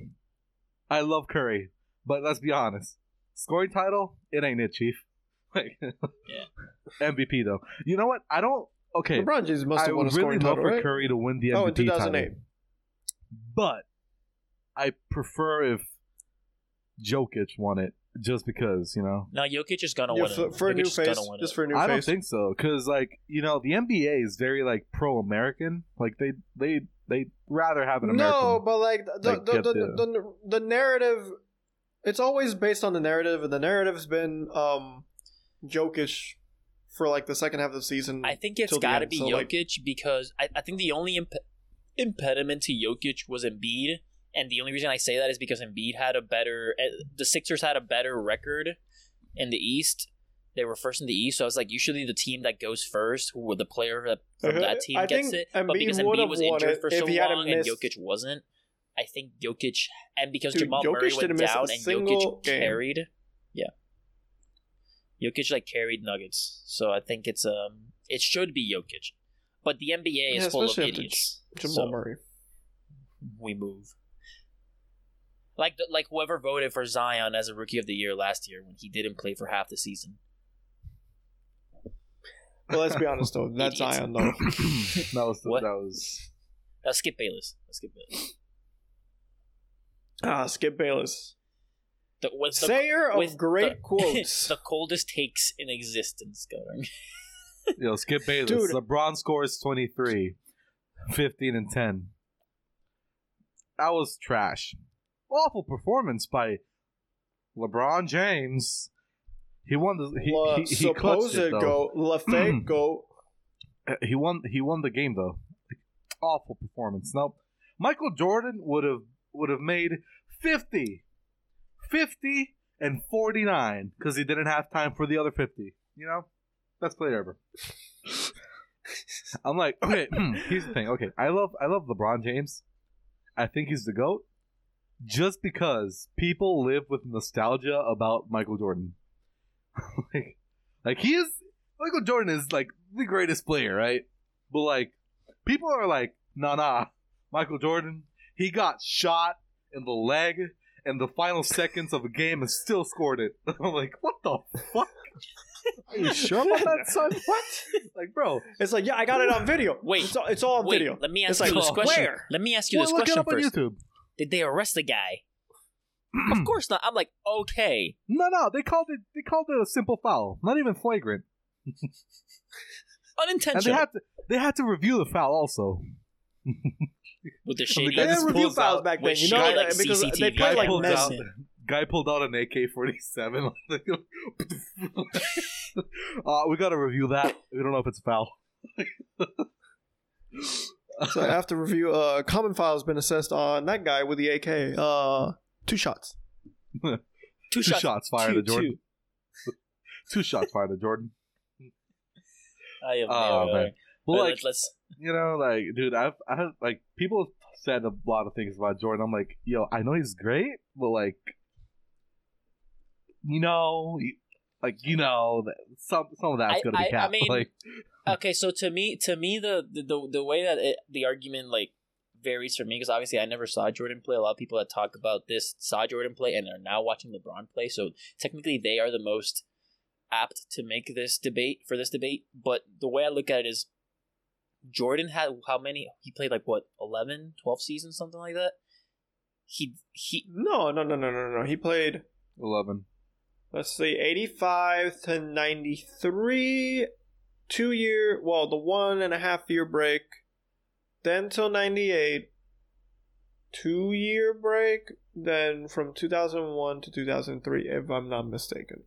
I love Curry, but let's be honest. Scoring title, it ain't it, Chief. <laughs> Like, MVP though. You know what? I don't. Okay,
LeBron James must
I
have won a
would really
scoring
love
title,
for
right?
Curry to win the MVP
Oh, in 2008.
title, but I prefer if Jokic won it, just because you know.
Now Jokic is gonna
Yeah,
win
for,
it.
for a new face, just for a new
I
face.
don't think so, because like you know the NBA is very like pro-American. Like they they they rather have an American.
No, but like the
like,
the, the,
the-
the, the narrative, it's always based on the narrative, and the narrative's been um, Jokic for like the second half of the season.
I think it's got to be
so, like-
Jokic because I, I think the only imp- impediment to Jokic was Embiid, and the only reason I say that is because Embiid had a better. eh, The Sixers had a better record in the East. They were first in the East, so I was like, usually the team that goes first, who the player that from that team
I
gets it. But because Embiid was injured for so long and Jokic wasn't, I think Jokic and because
Dude,
Jamal
Jokic
Murray went
didn't miss a
down and Jokic
game.
carried, yeah, Jokic like carried Nuggets, so I think it's um it should be Jokic, but the NBA is full of idiots.
Jamal
so
Murray.
we move. Like the, like whoever voted for Zion as a rookie of the year last year when he didn't play for half the season.
Well, let's be honest though. <laughs> That's
Idiots.
Zion though. <coughs>
that was
What?
that was
Let's skip Bayless. Let's skip Bayless.
Ah, Skip Bayless,
The, with the,
sayer of
with
great
the-
quotes. <laughs>
the coldest takes in existence going. <laughs>
Yo, Skip Bayless.
Dude.
LeBron scores 23, 15 and 10. That was trash. Awful performance by LeBron James. He won the he,
La-
he, he
supposed
it,
go, la go.
Uh, He won he won the game though. Awful performance. Now, Michael Jordan would have would have made 50 50 and 49 cuz he didn't have time for the other 50. You know? Best player ever. <laughs> I'm like, okay, <clears throat> here's the thing. Okay, I love I love LeBron James. I think he's the GOAT just because people live with nostalgia about Michael Jordan. <laughs> like, like he is Michael Jordan is like the greatest player, right? But like people are like, nah nah, Michael Jordan, he got shot in the leg in the final seconds of a game and still scored it. <laughs> I'm like, what the fuck? Are you sure about that, son? <laughs> What? Like, bro,
It's like, yeah, I got it on video.
Wait,
it's all, it's all on
Wait,
video.
let me ask
It's
you
like,
this oh, question.
where?
Let me ask you
well,
this
look it
question
up on
first.
YouTube.
Did they arrest the guy? <clears throat> of course not. I'm like, okay.
No, no, they called it. They called it a simple foul, not even flagrant, and they
Unintentional.
had to. They had to review the foul also. <laughs>
with the
the
shady
guy
They
just
didn't review
pulls
fouls back then, you know,
shit like
because they
CCTV.
play like
pulled out.
Messi.
Guy pulled out an AK forty seven. <laughs> Uh, we gotta review that. We don't know if it's a foul. <laughs>
So I have to review. Uh, common file has been assessed on that guy with the AK. Uh, two shots. <laughs>
two,
Two
shots.
shots fired
Two,
at Jordan. Two <laughs> shots fired at Jordan.
I am
Oh,
there.
man. But
But
like,
let's
you know, like, dude, I've, I have, like, people said a lot of things about Jordan. I'm like, yo, I know he's great, but like, you know, like, you know, some some of that's
I-
gonna be
I- I
capped. <laughs>
mean,
like,
okay. So to me, to me, the the the, the way that it, the argument like varies for me because obviously I never saw Jordan play. A lot of people that talk about this saw Jordan play and are now watching LeBron play. So technically, they are the most apt to make this debate for this debate. But the way I look at it is, Jordan had how many? He played like what 11, 12 seasons, something like that. He he
No, no, no, no, no, no. He played.
eleven.
Let's see, eighty-five to ninety-three. Two year. Well, the one and a half year break. Then till ninety-eight. Two year break. Then from two thousand one to two thousand three, if I'm not mistaken.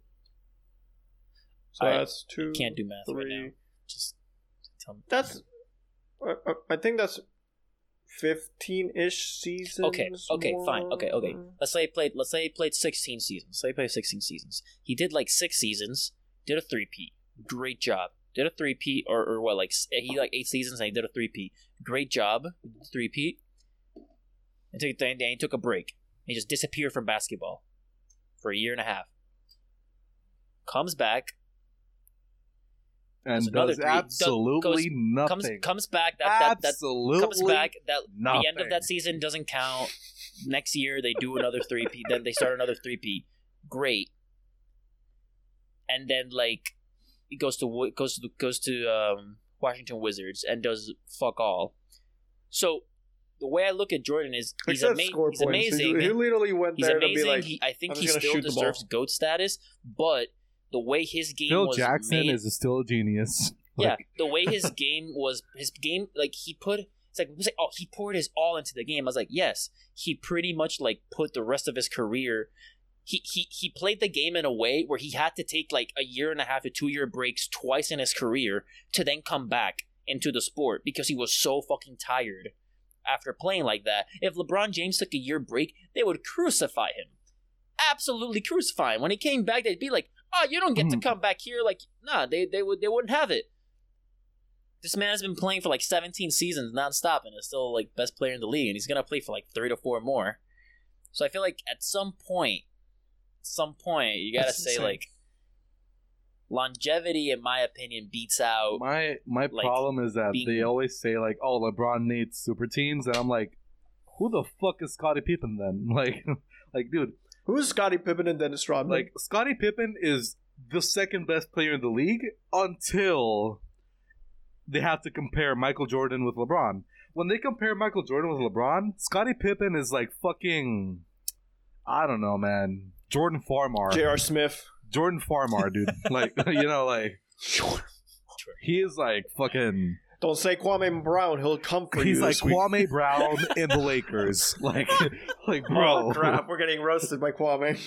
So
I
that's two.
can't do math right now. Just tell me.
That's. I think that's fifteen-ish seasons.
Okay, okay, fine, okay, okay. Let's say he played. Let's say he played sixteen seasons. Let's say he played sixteen seasons. He did like six seasons. Did a three P. Great job. Did a three P or, or what? Like he like eight seasons and he did a three P. Great job. Three P. And took, then he took a break. He just disappeared from basketball for a year and a half. Comes back.
And does
three. Do-
absolutely
goes- Comes
nothing.
comes back. That that that
absolutely
comes back. That the end of that season doesn't count. Next year they do another three P. Then they start another three P. Great. And then like he goes to goes to goes to um, Washington Wizards and does fuck all. So the way I look at Jordan is he's,
Except
ama- he's
points.
amazing.
He, he literally went
he's
there
amazing.
to be like,
he, I think
"I'm
he still
shoot
deserves goat status, but the way his game
Phil
was
Jackson
made,
is still a genius. <laughs>
yeah, the way his <laughs> game was, his game like he put. It's like, it's like, oh, he poured his all into the game. I was like, yes, he pretty much like put the rest of his career. He he he played the game in a way where he had to take like a year and a half to two year breaks twice in his career to then come back into the sport because he was so fucking tired after playing like that. If LeBron James took a year break, they would crucify him. Absolutely crucify him. When he came back, they'd be like, "Oh, you don't get to
Mhm.
come back here." Like, nah, they they would they wouldn't have it. This man has been playing for like 17 seasons nonstop and is still like best player in the league, and he's gonna play for like three to four more. So I feel like at some point, some point, you gotta
That's
say
insane.
like longevity, in my opinion, beats out.
my my
Like,
problem is that
being-
they always say like, "Oh, LeBron needs super teams," and I'm like, "Who the fuck is Scottie Pippen then?" <laughs> Like, like dude,
Who's Scottie Pippen and Dennis Rodman?
like Scottie Pippen is the second best player in the league until they have to compare Michael Jordan with LeBron. When they compare Michael Jordan with LeBron, Scottie Pippen is like fucking, I don't know, man. Jordan Farmar.
J.R. Smith.
Jordan Farmar, dude. <laughs> like you know, like he is like fucking.
Don't say Kwame Brown. He'll come for
He's
you.
like
this week.
Kwame <laughs> Brown in the Lakers. <laughs> Like, like bro,
Oh crap! We're getting roasted by Kwame.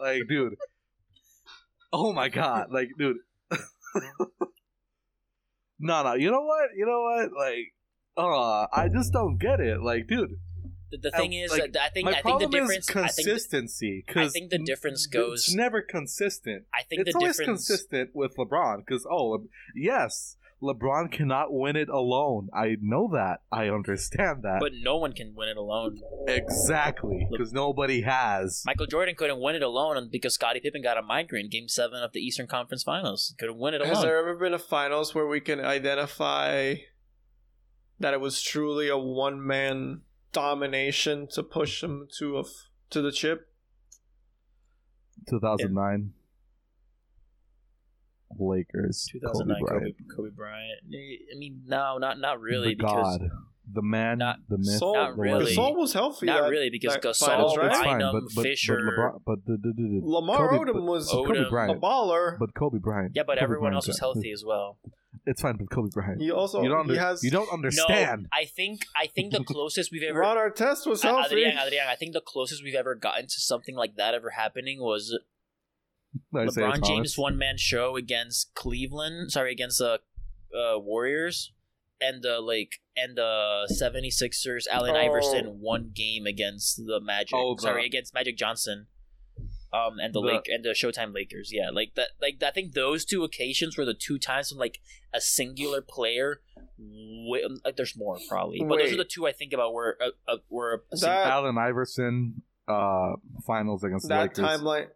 like dude. Oh my god, like dude. no, no. You know what? You know what? Like, uh, I just don't get it. Like, dude,
The, the
I-
thing is,
like,
uh, I think
my
I think the
problem
difference.
is
I think
consistency.
I think the difference goes.
It's never consistent.
I think
it's
the
always
difference.
consistent with LeBron. Because oh, Le- yes, LeBron cannot win it alone. I know that. I understand that
But no one can win it alone.
exactly. Because nobody has.
Michael Jordan couldn't win it alone because Scottie Pippen got a migraine. Game seven of the Eastern Conference Finals couldn't win it
Has there ever been a finals where we can identify that it was truly a one man domination to push them to a f- to the chip?
2009 Lakers.
2009
Kobe
Kobe,
Bryant.
Kobe Bryant. I mean, no, not not really
the
because
God, the man,
Not-
the myth,
Soul,
not
the
really.
The Soul was healthy.
not
that-
really because
that
Gasol,
finals, right?
It's fine,
Bynum,
but but
Fisher.
but, LeBron, but the, the, the, the
Lamar
Kobe,
Odom was
Odom.
Kobe
a baller.
but Kobe Bryant.
yeah, but
Kobe
everyone
Bryant
else was healthy as well.
It's fine, but Kobe Bryant.
He also
you don't
he
under-
has
you don't understand.
No, I think I think the <laughs> closest we've ever
Ron Artest was
Uh,
healthy.
Adrian, Adrian, I think the closest we've ever gotten to something like that ever happening was
Isaiah
LeBron James one man show against Cleveland. Sorry, against the uh, Warriors and the like and the 76ers. Allen
Oh.
Iverson one game against the Magic.
Oh,
Sorry, against Magic Johnson. Um and the,
The-
Lake and the Showtime Lakers. Yeah, like that. Like I think those two occasions were the two times when like a singular player. wi- Like there's more probably, but those are the two I think about. Where uh, uh, were a sing-
That-
Allen Iverson uh, finals against the
that
Lakers.
timeline.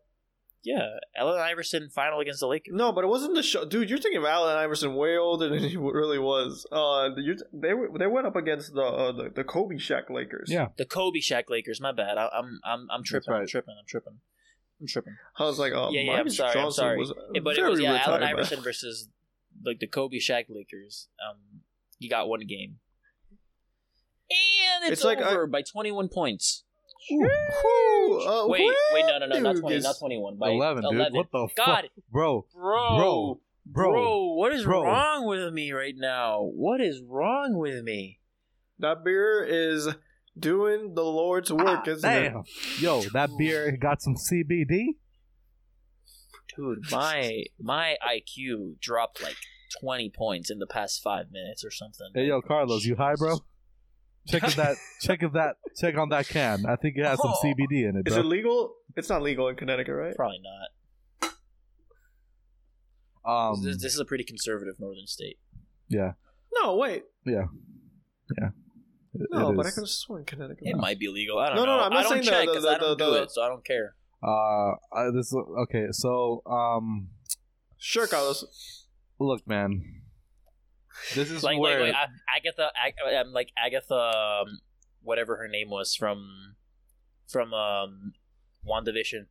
yeah, Allen Iverson final against the Lakers.
No, but it wasn't the show, dude. You're thinking of Allen Iverson way older than <laughs> he really was. Uh, you, they were- they went up against the uh, the, the Kobe Shaq Lakers.
Yeah.
The Kobe Shaq Lakers. My bad. I, I'm I'm I'm tripping. I'm tripping. I'm tripping. I'm tripping.
I was like, oh,
Yeah, yeah, I'm
Magic
sorry, I'm
Johnson
sorry.
was
Yeah, but it was yeah, Allen Iverson
man.
versus like the Kobe Shaq Lakers. Um, you got one game, and it's,
It's like I-
by 21 points.
Ooh, uh,
Wait, wait, no, no, no, not
dude,
20, not 21. By
11, dude. What the
God,
fuck? Bro,
bro,
bro,
bro,
bro.
what is
bro.
wrong with me right now? What is wrong with me?
That beer is doing the Lord's work,
Ah,
isn't it?
Yo, that beer got some CBD?
Dude, my my IQ dropped like 20 points in the past five minutes or something.
Hey, yo, Carlos, you high, bro? Check if that, <laughs> check if that, check on that can. I think it has some
Oh.
CBD in it,
Is
bro.
it legal? It's not legal in Connecticut, right?
Probably not.
um,
this, this is a pretty conservative northern state.
yeah,
No, wait.
yeah, yeah. It-
No,
it
but I
is.
could have sworn Connecticut.
It might be legal. I don't
No, no,
know.
no, I'm not
I don't
saying the-
check because I don't
the-
do
the-
it, so I don't care.
Uh, I, this okay. So, um,
Sure, Carlos.
look, man, this is
Like, like,
where
like I- Agatha, Ag- um, like Agatha, um, whatever her name was from, from um, WandaVision.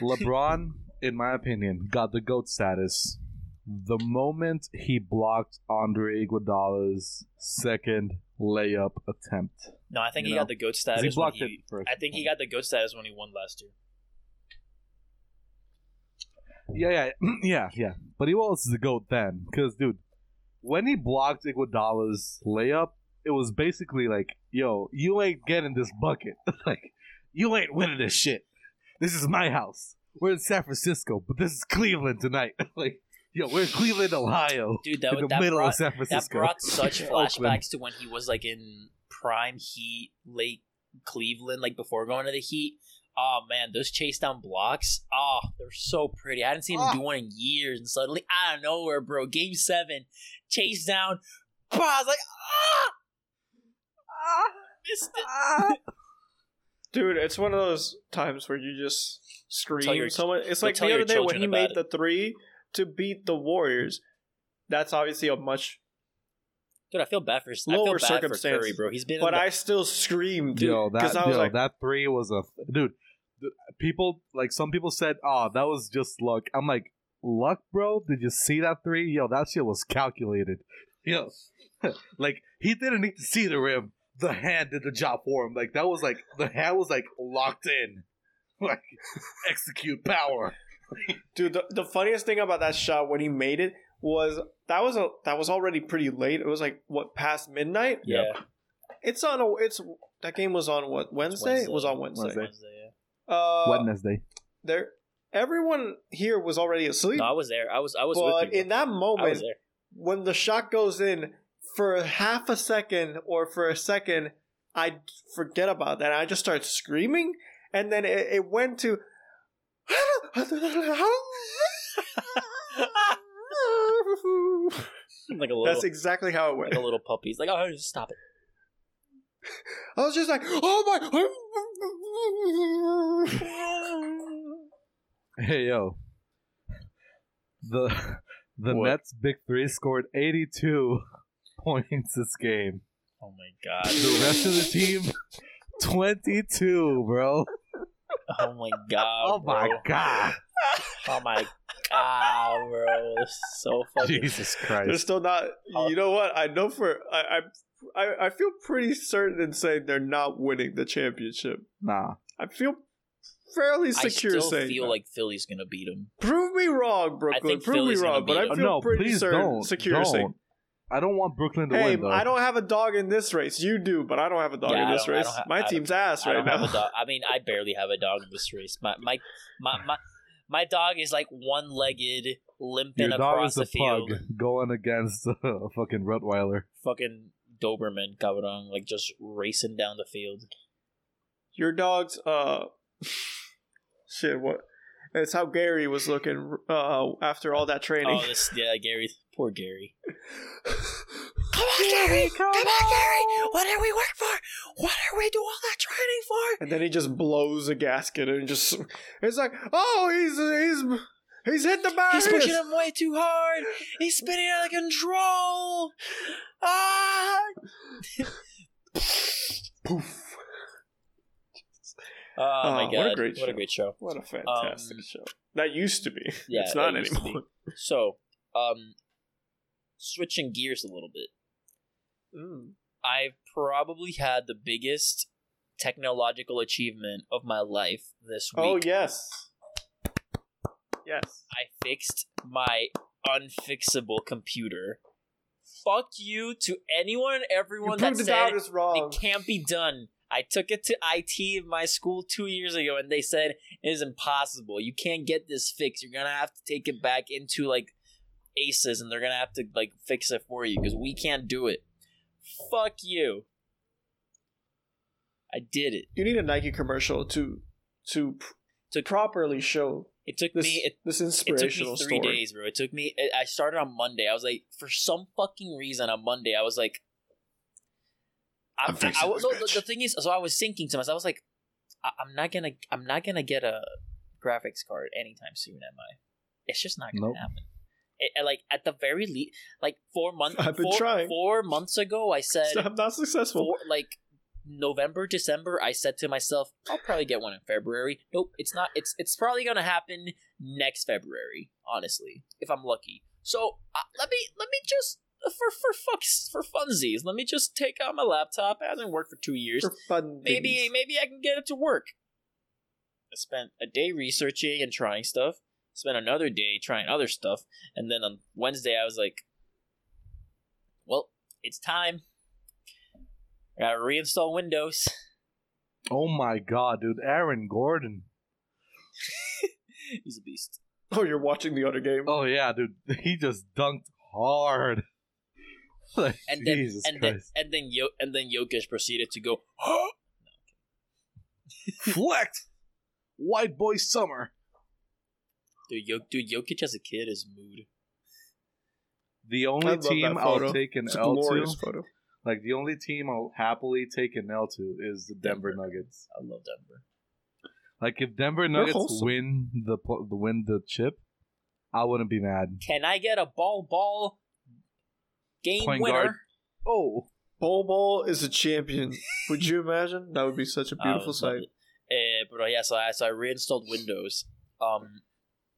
LeBron, in my opinion, got the goat status the moment he blocked Andre Iguodala's second layup attempt.
No, I think he
know?
got the goat status.
He
when
blocked
he,
it first.
I think he got the goat status when he won last year.
Yeah, yeah, <clears throat> yeah, yeah. But he was the goat then, because dude, when he blocked Iguodala's layup, it was basically like, "Yo, you ain't getting this bucket. <laughs> like, you ain't winning this shit. This is my house. We're in San Francisco, but this is Cleveland tonight. <laughs> like, yo, we're in Cleveland, Ohio,
Dude, that
in the
that
middle
brought,
of San
that
Francisco.
brought such <laughs>
Oakland.
flashbacks to when he was like in prime Heat, late Cleveland, like before going to the Heat. Oh man, those chase down blocks, oh, they're so pretty. I hadn't seen him
Ah.
do one in years, and suddenly out of nowhere, bro, game seven, chase down, bah, I was like, ah,
Ah,
missed it.
ah. <laughs>
Dude, it's one of those times where you just
Tell
scream
your-
so much. It's like
tell
the other day when he made
about
the three to beat the Warriors. That's obviously a much,
Dude, I feel bad for I feel
Lower
bad for
circumstance.
Curry, bro. He's been,
but
the,
I still screamed, dude,
Yo, that
because I was
yo,
like,
that three was a dude. the- People like some people said, "Oh, that was just luck." I'm like, luck, bro. Did you see that three? Yo, that shit was calculated. <laughs> Yo, <laughs> like he didn't need to see the rim. The hand did the job for him. Like that was like the hand was like locked in. <laughs> Like execute power.
Dude, the, the funniest thing about that shot when he made it was that was a that was already pretty late. It was like what past midnight.
Yeah.
It's on a it's that game was on what Wednesday?
Wednesday.
It was on Wednesday.
Wednesday.
Wednesday, yeah.
Uh,
Wednesday.
there, everyone here was already asleep.
No, I was there. I was. I was
but
with you.
in that
bro. I
moment,
was there.
when the shot goes in, for half a second or for a second, I forget about that. I just start screaming, and then it, it went to. <laughs>
like a little,
That's exactly how it went.
like a little puppy. He's like, oh, just stop it.
I was just like, oh my. <laughs>
Hey yo. The the
What?
Nets big three scored 82 points this game.
Oh my god.
The rest of the team 22, bro. <laughs>
Oh my god.
Oh my
bro.
god. <laughs>
Oh my god, bro. This so fucking.
Jesus Christ.
They're still not.
Oh.
You know what? I know for I, I I I feel pretty certain in saying they're not winning the championship.
Nah.
I feel fairly secure saying
I
secure
still
saying
feel
that.
like Philly's gonna beat them.
Prove me wrong, Brooklyn. Prove
Philly's
me wrong, but I feel
no,
pretty certain,
don't.
secure saying.
Don't. I don't want Brooklyn to
Hey,
win though.
I don't have a dog in this race. You do, but I don't have a dog
Yeah,
in this race.
ha-
My
don't-
team's ass
I
right
don't
now.
have a dog. I mean, I barely have a dog in this race. My my my my, my dog is like one-legged, limping
Your dog
across
is a
the field.
pug going against <laughs> a fucking Rottweiler.
Fucking Doberman, cabrón, like just racing down the field.
Your dog's uh, <laughs> shit. What? It's how Gary was looking uh after all that training.
Oh, this yeah, Gary, poor Gary.
Come on, Gary! Come, on, Gary!
What did we work for? What did we do all that training for?
And then he just blows a gasket and just it's like, oh, he's he's he's hit the bar.
He's pushing him way too hard. He's spinning out of control. Ah! <laughs>
Poof.
Oh,
Oh,
my
what
god!
a great
what a
show.
great show.
What a fantastic
Um,
show. That used to be. <laughs>
Yeah,
it's not
that used to be.
anymore.
So, um, switching gears a little bit.
Mm.
I've probably had the biggest technological achievement of my life this week.
Oh yes. Yes.
I fixed my unfixable computer. Fuck you to anyone and
You
everyone that
proved the
said
doubters wrong.
it can't be done. I took it to IT in my school two years ago, and they said it is impossible. You can't get this fixed. You're gonna have to take it back into like Aces, and they're gonna have to like fix it for you because we can't do it. Fuck you. I did it.
You need a Nike commercial to to
To-
properly show
It took
this
me. It,
this inspirational
it took me three
story.
days, bro. It took me. I started on Monday. I was like, for some fucking reason, on Monday, I was like, I'm,
I'm fixing
I, was,
this
no, the, the thing is, so I was thinking to myself, I was like, I, I'm not gonna, I'm not gonna get a graphics card anytime soon, am I? It's just not gonna
Nope.
happen. It, like at the very least, like four months. <laughs>
I've been
four,
trying.
Four months ago, I said, <laughs>
I'm not successful.
four, like November, December, I said to myself, I'll probably get one in February. Nope, it's not. It's it's probably gonna happen next February, honestly, if I'm lucky. So uh, let me let me just for for fucks for funsies, let me just take out my laptop. It hasn't worked for two years.
For fun
maybe
things.
maybe I can get it to work. I spent a day researching and trying stuff. Spent another day trying other stuff, and then on Wednesday I was like, "Well, it's time. I gotta reinstall Windows."
Oh my god, dude. Aaron Gordon. <laughs>
He's a beast.
Oh, you're watching the other game.
Oh yeah, dude. <laughs> He just dunked hard. <laughs> like,
And then
Jesus
and then and then Yo- and then Jokic proceeded to go. <gasps>
Flex! White boy summer.
Dude, Yo- dude, Jokic as a kid is mood.
The only team I'll take an
it's a
L
glorious
to,
photo.
like the only team I'll happily take an L to is the Denver,
Denver.
Nuggets.
I love Denver.
Like if Denver Nuggets win the the win the chip, I wouldn't be mad.
Can I get a Bol Bol game
Point
winner?
guard. Oh,
Bol Bol is a champion. Would you imagine? That would be such a <laughs> beautiful
would
sight.
Uh, but uh, yeah, so I so I reinstalled Windows. Um,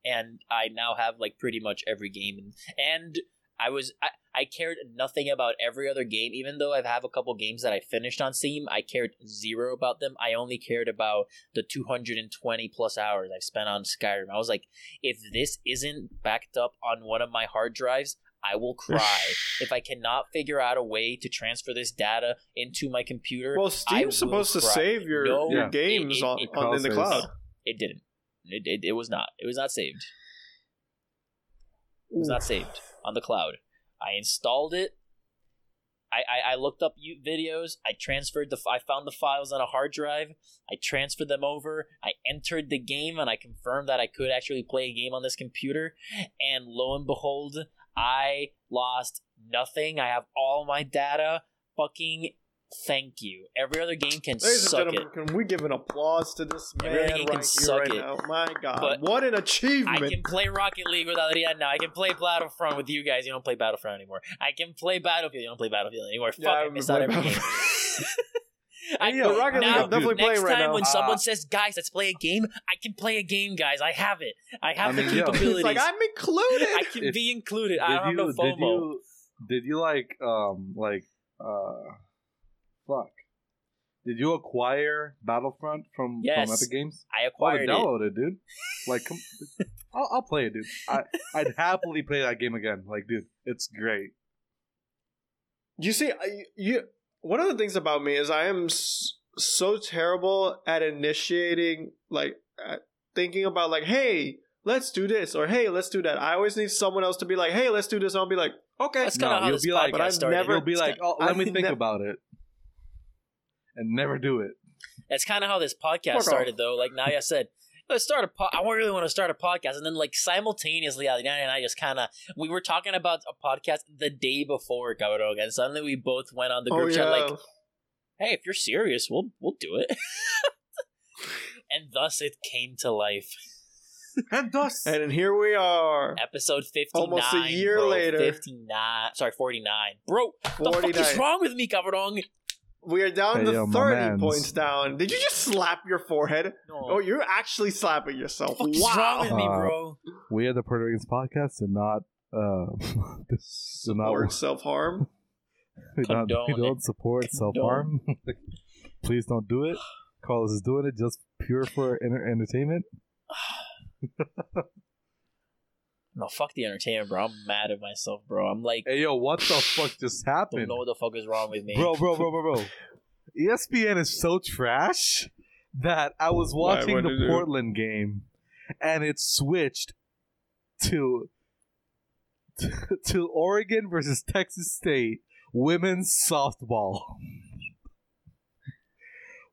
and I now have like pretty much every game, and, and I was I, I cared nothing about every other game, even though I have a couple games that I finished on Steam. I cared zero about them. I only cared about the 220 plus hours I've spent on Skyrim. I was like, if this isn't backed up on one of my hard drives, I will cry. if I cannot figure out a way to transfer this data into my computer,
Well, Steam's
will
supposed to save your,
No,
your
Yeah.
games
it-
on,
it-
on in the cloud.
It didn't. It, it, it was not. It was not saved. It was not saved on the cloud. I installed it. I, I, I looked up videos. I transferred the. f- I found the files on a hard drive. I transferred them over. I entered the game and I confirmed that I could actually play a game on this computer. And lo and behold, I lost nothing. I have all my data. Fucking thank you. Every other game can
Ladies and
suck it.
can we give an applause to this
Yeah,
man
really, he
right
can suck
right
it.
now? My God,
But
what an achievement!
I can play Rocket League with Adrian now. I can play Battlefront with you guys. You don't play Battlefront anymore. I can play Battlefield. You don't play Battlefield anymore.
Yeah,
Fuck,
I
I missed out every game. <laughs> I,
Hey, yo,
But Rocket League,
now,
I'm definitely
next
playing right
time
now.
when
Uh,
someone says, "Guys, let's play a game," I can play a game, guys. I have it. I have
I
the
mean, yo. <laughs>
capabilities.
It's like I'm included.
I can
If-
be included. I
Did
don't have
you,
no
did
FOMO.
you did you like um like uh fuck did you acquire Battlefront from
Yes.
from Epic Games?
I
Oh,
acquired it.
download it, dude. Like, come, <laughs> I'll, I'll play it, dude. I I'd happily play that game again. Like, dude, it's great.
You see, I, you one of the things about me is I am so terrible at initiating, like at thinking about, like, hey, let's do this, or hey, let's do that. I always need someone else to be like, hey, let's do this. I'll be like, okay,
That's kind of how
you'll
this
be like,
but I've
started.
never-
You'll be like, oh, let
I
me think
nev-
about it, and never do it.
That's kind of how this podcast started, though. Like Naya said, let's start a. Po- I really want to start a podcast, and then like simultaneously, Adriana and I just kind of we were talking about a podcast the day before Gaurog, and suddenly we both went on the
oh
group
yeah.
chat like, "Hey, if you're serious, we'll we'll do it." <laughs> and thus it came to life.
And thus,
and here we are,
Episode fifty nine.
Almost a year
bro.
later.
Fifty nine. Sorry, forty nine. Bro, the fuck is wrong with me, Gaurong?
We are down
Hey,
to
yo,
thirty points down. Did you just slap your forehead?
No.
Oh, you're actually slapping yourself.
the fuck wrong with me,
Uh,
bro?
we are the Puerto Ricans podcast, and not uh, <laughs> do not
Or self harm. <laughs>
we don't, we don't support self harm. <laughs> Please don't do it. Carlos is doing it just pure for enter- entertainment. <sighs>
No, fuck the entertainment, bro. I'm mad at myself, bro. I'm like,
Hey yo, what the fuck <sighs> just
don't
happened,
know what the fuck is wrong with me.
bro, bro, bro, bro, bro? <laughs> ESPN is so trash that I was watching
What'd
the
it do?
Portland game, and it switched to <laughs> to Oregon versus Texas State women's softball.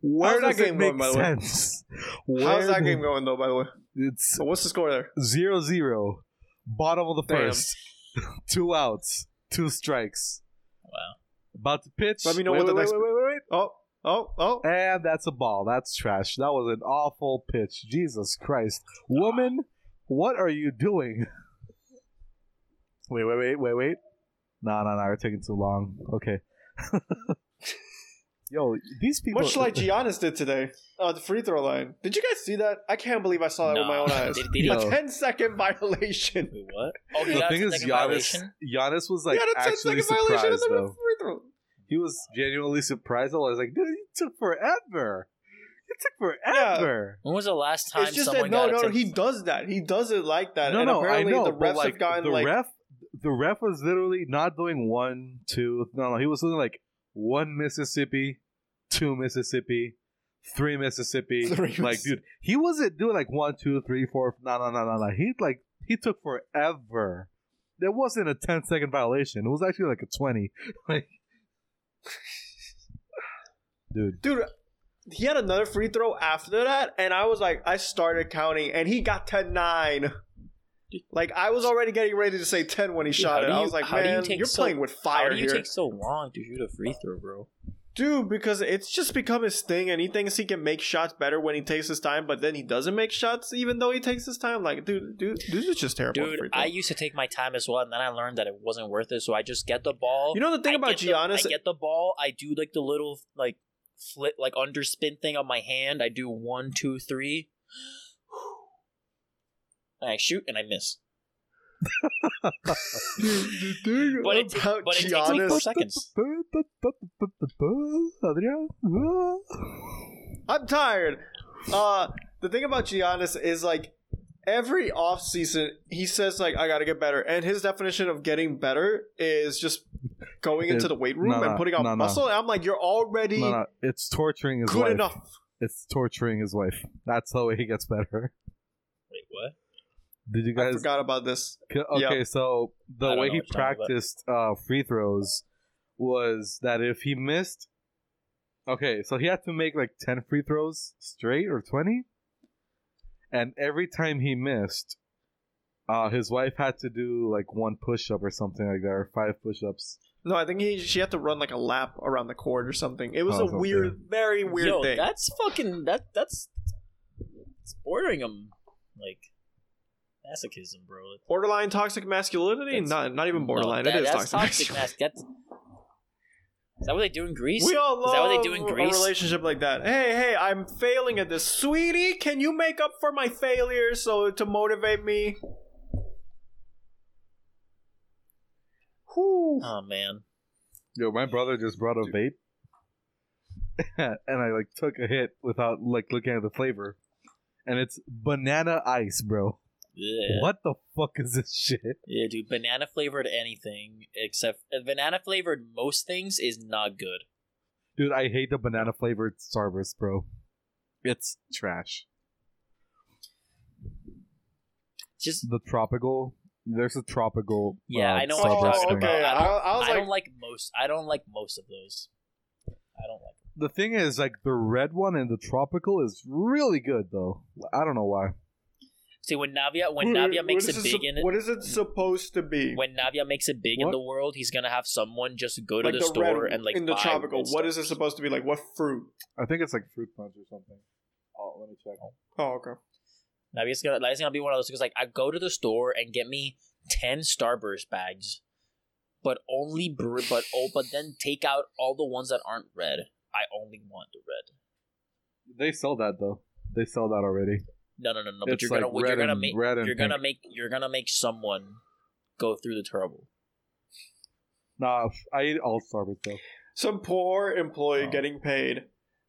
Where
How's that
does it
game
make
going, by the way?
sense?
How's that game going though? By the way,
It's
what's the score there?
zero zero, bottom of the
Damn.
first, <laughs> two outs, two strikes.
Wow.
About to pitch.
Let me know
Wait,
what the
wait,
next-
Wait, wait, wait,
Oh, oh, oh!
And that's a ball. That's trash. That was an awful pitch. Jesus Christ, woman, what are you doing? <laughs> Wait, wait, wait, wait, wait. No, no, no. We're taking too long. Okay. <laughs> Yo, these people.
Much like Giannis did today on the free throw line. Did you guys see that? I can't believe I saw that with my own eyes.
Did- did
a
Yo.
10 second violation.
Wait, what? Oh,
the thing is, Giannis,
violation?
Giannis was like
he had a 10
actually
violation on
surprised
the
though.
free throw.
He was genuinely surprised. I was like, dude, it took forever. It took forever.
When was the last time
It's just
someone
that no,
got
no,
a
no, he does that. He does it like that.
No,
and
no, I know.
the
but
refs
like,
have gotten
the
like
ref, the ref was literally not doing one, two. No, no, he was doing like one Mississippi, two Mississippi, three Mississippi. <laughs>
Three
like, dude, he wasn't doing like one, two, three, four. No, no, no, no, no. He like he took forever. There wasn't a 10 second violation. It was actually like a 20. <laughs> Like, dude.
dude. He had another free throw after that, and I was like, I started counting, and he got to nine. Like I was already getting ready to say ten when he
Dude,
shot it.
do
I was like,
how do you
man,
take
you're
so-
playing with
How
fire
do you
here,
take so long to shoot a free throw, bro?
Dude. Because it's just become his thing, and he thinks he can make shots better when he takes his time, but then he doesn't make shots even though he takes his time. Like, dude, dude, dude is just terrible.
Dude. I used to take my time as well, and then I learned that it wasn't worth it, so I just get the ball.
You know the thing
I
about
get the-
Giannis,
I get the ball. I do like the little like flip, like underspin thing on my hand. I do one, two, three. <sighs> and I shoot and I miss.
Dude, the thing
But it,
about
but it takes like four
Giannis,
seconds.
Adrian?
I'm tired. Uh, the thing about Giannis is like every off season he says like I gotta get better, and his definition of getting better is just going into the weight room
no,
and putting on
no, no.
muscle. And I'm like, you're already
No, no, it's torturing his
good
wife.
enough.
It's torturing his wife. That's the way he gets better.
Wait, what?
Did you
I
guys?
forgot about this.
Okay,
Yeah.
so the way he
what you're talking about.
practiced uh, free throws was that if he missed, okay, so he had to make like ten free throws straight or twenty, and every time he missed, uh, his wife had to do like one push up or something like that, or five push ups.
No, I think he she had to run like a lap around the court or something. It was
Oh,
a
okay.
weird, very weird
Yo,
thing.
that's fucking that that's it's bordering him like masochism, bro.
Borderline toxic masculinity?
That's-
not not even
No,
borderline.
that-
it is
that's
toxic.
toxic mas- that's- Is that what they do in Greece?
We all
Is
love
that what they do in
a relationship like that. Hey, hey, I'm failing at this. Sweetie, can you make up for my failures so to motivate me? Whew.
Oh man.
Yo, my brother just brought a vape, <laughs> and I like took a hit without like looking at the flavor, and it's banana ice, bro.
Yeah.
What the fuck is this shit?
Yeah, dude. Banana flavored anything except uh, banana flavored most things is not good.
Dude, I hate the banana flavored Starburst, bro. It's trash.
Just
The tropical, there's a tropical.
Yeah,
uh,
I know what you're talking
thing.
about.
okay.
I
I,
don't-
I
I
like,
don't like most. I don't like most of those. I don't like.
The thing is, like the red one and the tropical is really good, though. I don't know why.
See when Navia when
what-
Navia makes
is
it
it
big
sup-
in it.
What is it supposed to be?
When Navia makes it big in the world, he's gonna have someone just go to
like
the,
the
store
red
and like
in the
buy
tropical.
red
What is it supposed to be like? What fruit?
I think it's like fruit punch or something. Oh, let me check.
Oh, okay.
Navia's gonna Navia's gonna be one of those because like I go to the store and get me ten Starburst bags, but only br- but oh but then take out all the ones that aren't red. I only want the red.
They sell that though. They sell that already.
No, no, no, no. But you're gonna you're gonna
and-
make
red
you're gonna
pink.
make you're gonna make someone go through the trouble.
Nah, I eat all Starburst though.
Some poor employee
Oh.
getting paid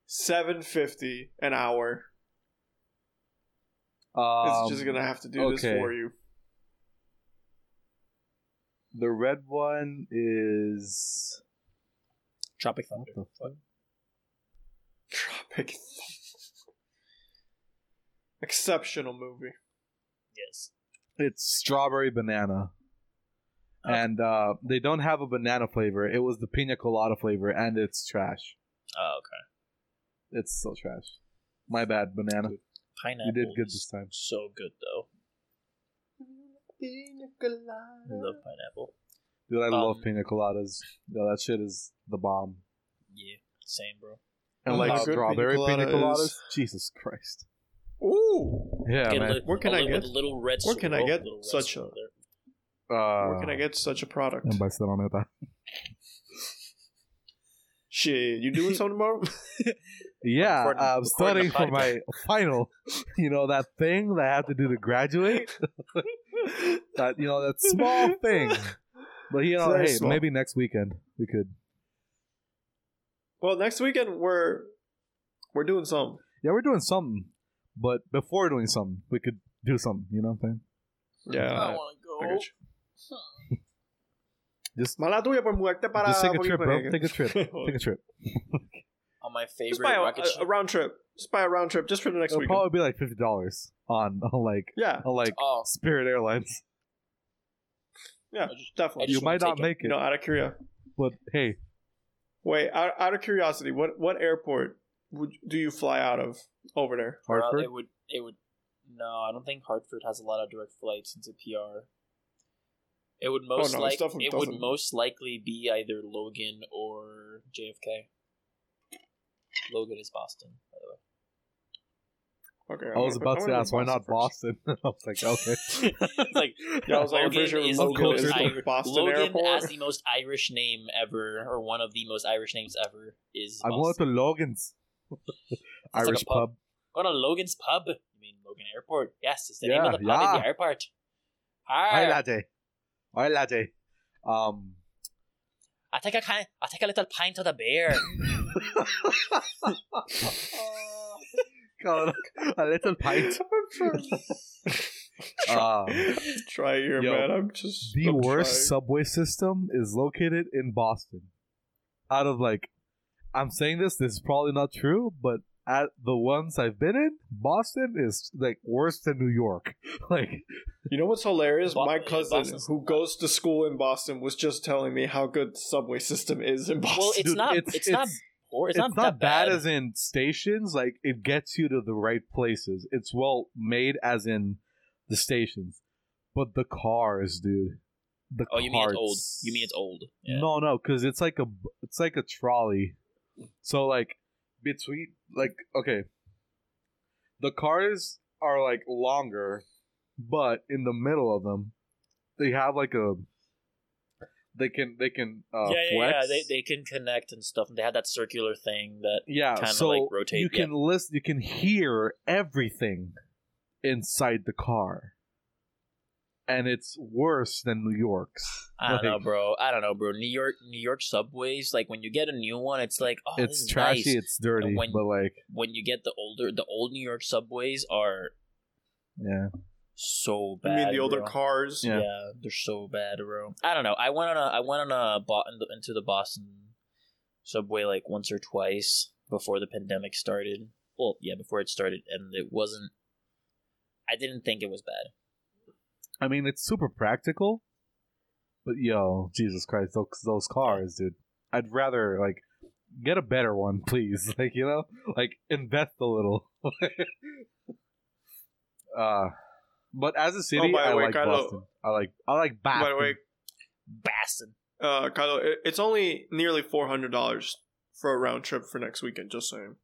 seven fifty an hour
Um,
is just gonna have to do this for you.
The red one is.
Tropic
What
Thunder.
the fuck?
Tropic. Exceptional movie.
Yes.
It's strawberry banana.
Oh.
And uh, they don't have a banana flavor. It was the pina colada flavor, and it's trash.
Oh, okay.
It's so trash. My bad, banana.
Pineapple.
You did good this time.
So good though. I love pineapple.
Dude, I love
Um,
pina coladas. Yo, that shit is the bomb.
Yeah. Same, bro.
And like strawberry
pina
pina, coladas.
is.
Jesus Christ.
Ooh.
Yeah,
Get
man.
li-
Where can I get-
with little red
where can I get such a-
Uh,
Where can I get such a product?
En Barceloneta.
Shit, you doing something tomorrow? <laughs>
Yeah,
Recording-
I'm
recording
studying for my <laughs> final. You know that thing that I have to do to graduate. <laughs> that you know that small thing. But you know, hey,
small.
maybe next weekend we could.
well, next weekend we're we're doing something.
Yeah, we're doing something. But before doing something, we could do something. You know what I'm saying?
Yeah.
I
I-
want to go.
got you. <laughs>
Just,
Mala tuya por muerte para.
just take a trip, bro. Take a trip. <laughs> Take a trip.
On my
Just
favorite
buy a,
rocket
a,
ship.
a round trip. Just buy a round trip just for the next week.
It'll
weekend.
probably be like fifty dollars on, <laughs> on like
yeah,
on like
Oh,
Spirit Airlines.
yeah,
just-
definitely.
You might not
take it.
make
You
it,
know, out of curiosity.
but hey,
Wait, out, out of curiosity, what what airport would do you fly out of over there?
Uh, well,
Hartford.
it would. It would. No, I don't think Hartford has a lot of direct flights since a PR. It would oh, most
no,
like it would
doesn't.
most likely be either Logan or JFK. Logan is Boston, by the way.
Okay,
I was
I'm
about
gonna-
ask why not
Boston
Boston. <laughs> I was like, okay. <laughs>
It's like
Yeah, I was like, I'm pretty
Logan
sure
is
Logan
Logan
is
is
the
the
Ir-
Boston
Logan
airport.
as the most Irish name ever, or one of the most Irish names ever, is
I'm going
Boston.
to Logan's
like <laughs>
Irish
a pub.
pub.
Go to Logan's pub. You mean Logan Airport. Yes, it's the
Yeah,
name of the pub in the airport.
Hi,
Hi.
latte. Hi, latte. Um,
I take a kind. I take a little pint of the beer. <laughs> <laughs>
call it a little pint. Um,
Try here,
Yo,
man. I'm just
the
I'm
worst
trying.
subway system is located in Boston. Out of like, I'm saying this. This is probably not true, but at the ones I've been in, Boston is like worse than New York. <laughs> like,
You know what's hilarious?
Bo-
My cousin,
Boston's-
who goes to school in Boston, was just telling me how good the subway system is in Boston.
Well, it's
dude,
not. It's, not. Poor. It's, not, that
bad
bad.
as in stations. Like it gets you to the right places. It's well made as in the stations, but the cars, dude. The
oh, you mean it's old? You mean it's old? Yeah.
No, no, because it's like a it's like a trolley. So like between like okay, the cars are like longer, but in the middle of them, they have like a. They can they can uh,
yeah, yeah,
flex.
yeah. They they can connect and stuff. And they had that circular thing that.
yeah, so
like, rotate,
you
yeah.
can list you can hear everything inside the car, and it's worse than New York's.
I don't know, bro. I don't know, bro. New York, New York subways. Like when you get a new one, it's like, oh,
It's trashy.
nice.
It's dirty,
when-
but like
When you get the older, the old New York subways are
yeah.
so
you
bad.
mean the older
bro.
cars?
Yeah.
Yeah. they're so bad, bro. I don't know. I went on a I went on a bought into the Boston subway like once or twice before the pandemic started. Well, yeah, before it started, and it wasn't. I didn't think it was bad.
I mean, it's super practical, but yo, Jesus Christ, those those cars, dude. I'd rather like get a better one, <laughs> please. Like you know, like invest a little. <laughs> uh, but as a city,
by the
I
way,
like
Kylo-
Boston. I like I like Boston.
By the way,
Boston.
uh, Kylo, it's only nearly four hundred dollars for a round trip for next weekend. Just saying.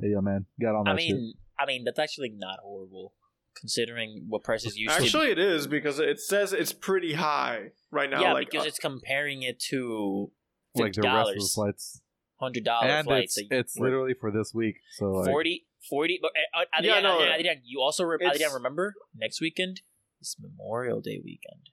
hey, yo, man, got on that
I
shit.
mean, I mean that's actually not horrible considering what prices used to.
Actually, it is because it says it's pretty high right now.
yeah,
like,
because
uh,
it's comparing it to
Like the rest of the
dollars,
flights,
hundred dollar
and
flights.
it's
So
it's literally for this week. So like,
40, 40 but, uh, uh,
Yeah,
Adrian,
no,
Adrian, Adrian, you also re-
it's-
Adrian, remember next weekend is Memorial Day weekend.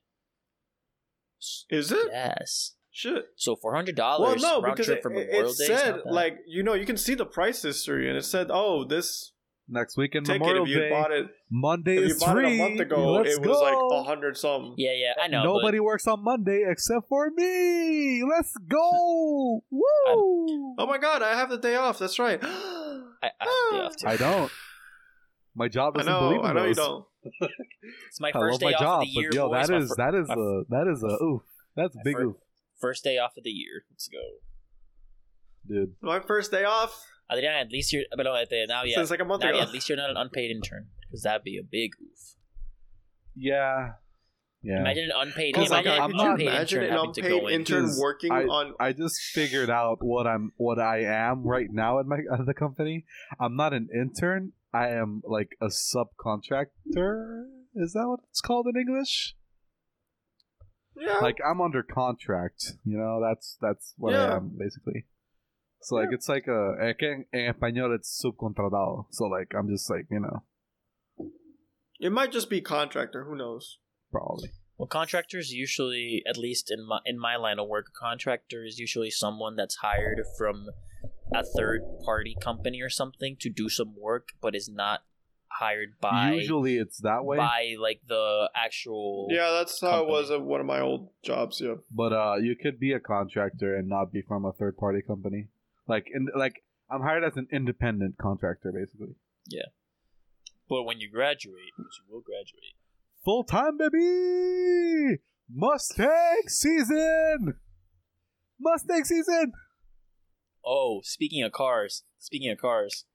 is it?
Yes.
Shit.
So four hundred
Well,
dollars
no,
round
because
trip
it,
for
it
Memorial Day. is
said like you know you can see the price history and it said oh this
next weekend
ticket
Memorial
if you
Day,
bought it
Monday
if you
is
bought
free.
it a month ago
Let's
it was like
go.
a hundred something.
yeah, yeah, I know.
Nobody works on Monday except for me. Let's go! <laughs> Woo!
Oh my god, I have the day off. That's right. <gasps>
I, I have the off too.
I don't. My job
I
doesn't
know.
believe in
I know you don't.
It's my
I
first
love
day
my
off
job,
of the year.
but yo,
boys.
that is
fir-
that is
my
a that is a oof. That's a big
fir-
oof,
first day off of the year. Let's go.
dude.
My first day off
Adrian, at least you're. But at the- now, yeah,
since like a month
now,
ago.
yeah, at least you're not an unpaid intern because that'd be a big oof.
Yeah, yeah.
Imagine an unpaid.
Because, like,
Imagine
I'm
an
not-
unpaid
imagine
intern
an
having
unpaid
go in.
intern working
I-
on.
I just figured out what I'm what I am right now at my <laughs> at the company. I'm not an intern. I am like a subcontractor. Is that what it's called in English?
Yeah.
like I'm under contract. You know, that's that's what
Yeah.
I am basically. So like it's like a que en, en español it's subcontratado. So like I'm just like you know
it might just be contractor. Who knows?
probably
Well, contractors usually, at least in my in my line of work, a contractor is usually someone that's hired from a third party company or something to do some work, but is not hired by
usually it's that way.
by like the actual.
Yeah, that's how
company.
it was at one of my old jobs. Yeah.
But uh, you could be a contractor and not be from a third party company. Like in like I'm hired as an independent contractor basically. Yeah.
But when you graduate, which you will graduate,
Full time baby. Mustang season. Mustang season.
Oh, speaking of cars, speaking of cars,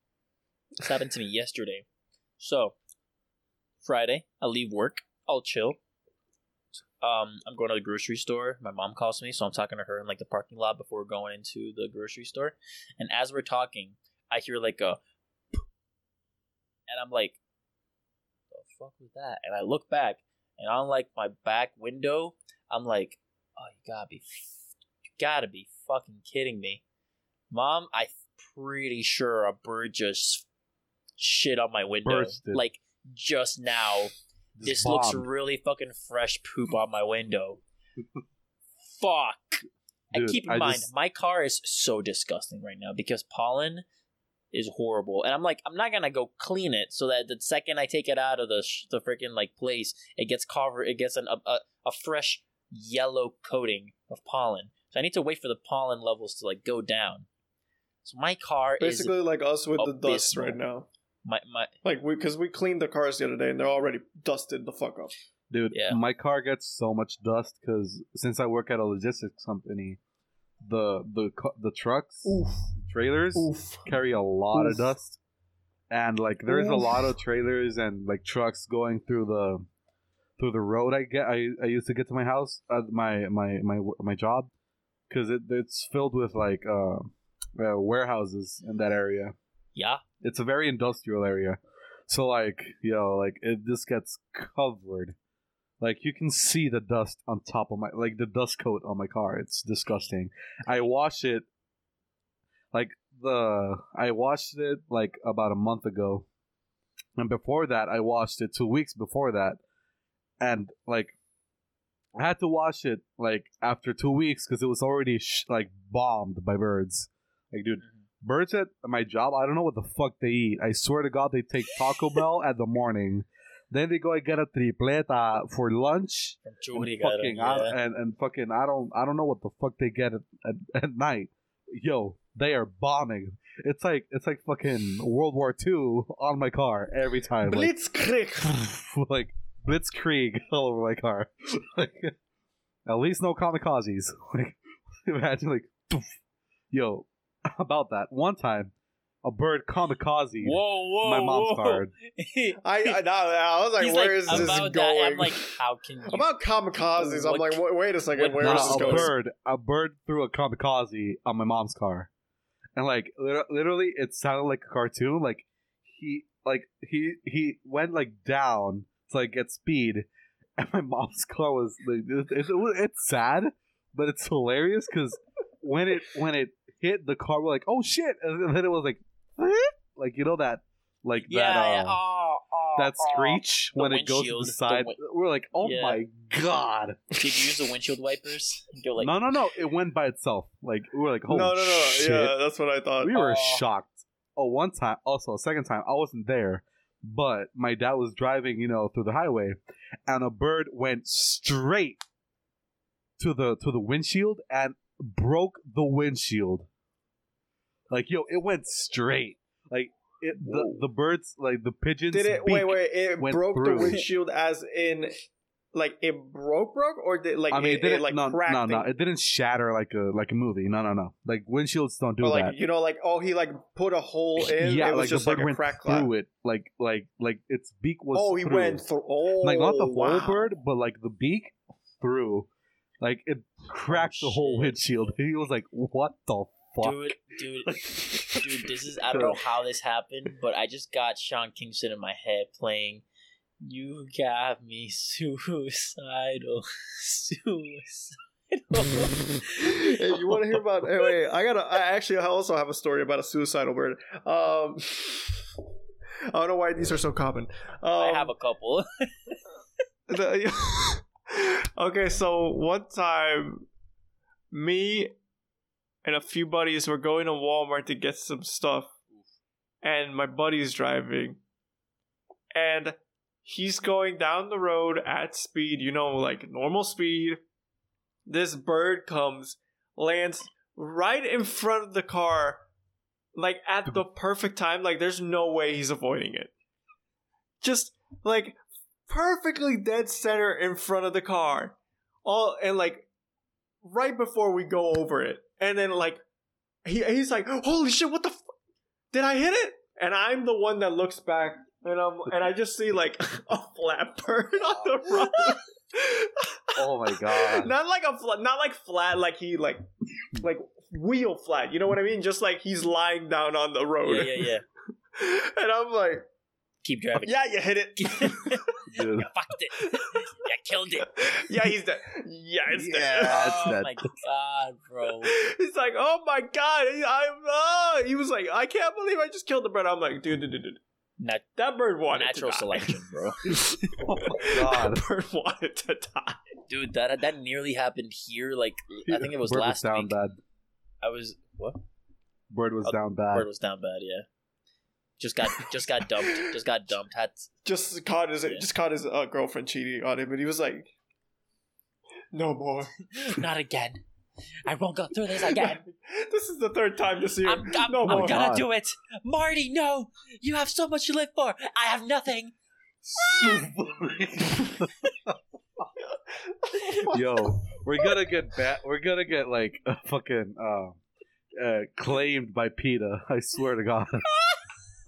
this happened to me yesterday. So, Friday, I leave work, I'll chill. Um, I'm going to the grocery store. My mom calls me, so I'm talking to her in like the parking lot before going into the grocery store. And as we're talking, I hear like a, <sniffs> and I'm like, "The fuck was that?" And I look back, and on like my back window, I'm like, "Oh, you gotta be, you gotta be fucking kidding me." Mom, I'm pretty sure a bird just shit on my window.
Bursted.
Like just now. This looks really fucking fresh poop on my window. <laughs> Fuck. and keep in
I
mind,
just-
my car is so disgusting right now because pollen is horrible. And I'm like, I'm not gonna go clean it so that the second I take it out of the sh- the freaking like place, it gets covered. It gets an, a, a a fresh yellow coating of pollen. So I need to wait for the pollen levels to like go down. So my car is
Basically, like us with the dust right now.
My my
Like we, because we cleaned the cars the other day and they're already dusted the fuck up.
Dude,
Yeah.
my car gets so much dust because since I work at a logistics company, the the the trucks,
Oof,
trailers
oof.
carry a lot of dust, and like there's a lot of trailers and like trucks going through the through the road. I get I, I used to get to my house at my my my my job because it, it's filled with like uh, uh warehouses in that area.
yeah.
It's a very industrial area. So like, yo, like it just gets covered. Like you can see the dust on top of my like the dust coat on my car. It's disgusting. I wash it like the I washed it like about a month ago. And before that, I washed it 2 weeks before that. And like I had to wash it like after 2 weeks cuz it was already sh- like bombed by birds. Like dude, birds at my job, I don't know what the fuck they eat. I swear to God, they take Taco <laughs> Bell at the morning. Then they go and get a tripleta for lunch.
From
And
Churrigara,
fucking, I,
yeah.
and, and fucking, I don't, I don't know what the fuck they get at, at, at night. Yo, they are bombing. It's like, it's like fucking World War II on my car every time. Like,
Blitzkrieg. <laughs>
like Blitzkrieg <laughs> all over my car. like, at least no kamikazes. Like, imagine like, yo, <laughs> about that one time, a bird kamikaze
Whoa, whoa,
my mom's
whoa.
card. <laughs>
I, I, no, I was like,
He's
where
like,
is this
about
going?
That, I'm like, how can <laughs> you?
About kamikazes, I'm like, wait, wait a second,
what-
where
No,
is this
a
going?
bird, a bird threw a kamikaze on my mom's car, and like literally, it sounded like a cartoon. Like he, like he, he went like down to like get speed, and my mom's car was like, it, it, it- it's sad, but it's hilarious because when it when it hit the car, we're like, oh shit, <laughs> and then it was like, <laughs> like you know that, like
yeah,
that, uh,
yeah. Oh, oh,
that
oh.
screech
The
when it goes to
windshield,
the
the
side.
win-
we're like, oh
Yeah.
my god. <laughs>
Did you use the windshield wipers? Go like,
no, no, no. It went by itself. Like we were like,
no,
holy
no, no,
shit.
yeah, that's what I thought.
We were
Oh.
shocked. Oh, one time, also a second time, I wasn't there, but my dad was driving, you know, through the highway, and a bird went straight to the to the windshield and broke the windshield. Like yo, it went straight. Like it, the the birds, like the pigeons.
Did it? Wait, wait. It broke
through.
the windshield, as in, like it broke, broke, or did like
I mean,
it,
it didn't.
it, like
no, no, no. It didn't shatter like a like a movie. No, no, no. Like windshields don't do
or like
that.
you know, like oh, he like put a hole <laughs> in.
yeah,
it was
like
just
the bird
like a
went
crack
through it. Like like like its beak was.
Oh, he
through.
went through. Oh,
like not the whole
wow.
bird, but like the beak through. Like it cracked the whole windshield. <laughs> He was like, "What the fuck?"
dude, dude, <laughs> dude. This is I don't know how this happened, but I just got Sean Kingston in my head playing. You got me suicidal, <laughs> suicidal.
hey, you want to hear about? Hey, wait, I gotta. I actually also have a story about a suicidal bird. Um, I don't know why these are so common. Um,
I have a couple.
the- okay, so one time, me and a few buddies were going to Walmart to get some stuff, and my buddy's driving, and he's going down the road at speed, you know, like normal speed. This bird comes, lands right in front of the car, like at the perfect time. Like, there's no way he's avoiding it. Just like perfectly dead center in front of the car. All and like right before we go over it. And then like he he's like, "Holy shit, what the f- Did I hit it?" And I'm the one that looks back and I'm and I just see like <laughs> a flat bird on the <laughs> road.
Oh my god! <laughs>
not like a flat, not like flat like he like like wheel flat. You know what I mean? Just like he's lying down on the road.
yeah, yeah, yeah.
and I'm like,
Keep driving.
"Yeah, you hit it." <laughs>
Dude. <laughs>
fucked it. <laughs> I killed it.
yeah, he's dead. Yeah, it's dead.
Yeah. That's
oh
that-
my god, bro.
He's like, oh my god, I'm. Uh, he was like, I can't believe I just killed the bird. I'm like, dude, dude, dude, dude.
Nat-
That bird wanted
natural
to die.
selection, bro.
Oh God.
that bird wanted to die.
Dude, that that nearly happened here. Like I think it was
Bird
last
was down
week.
bad.
I was what?
Bird was
Oh,
down bad.
Bird was down bad. Yeah. Just got just got dumped. Just got dumped. Had
Just caught his
Yeah.
just caught his uh, girlfriend cheating on him, and he was like, "No more." <laughs>
not again. I won't go through this again. <laughs>
this is the third time this year.
I'm, I'm,
no
I'm
more.
gonna
God.
do it, Marty. No, you have so much to live for. I have nothing.
Yo, <laughs> we're gonna get bat. We're gonna get like a fucking uh, uh, claimed by PETA. I swear to God.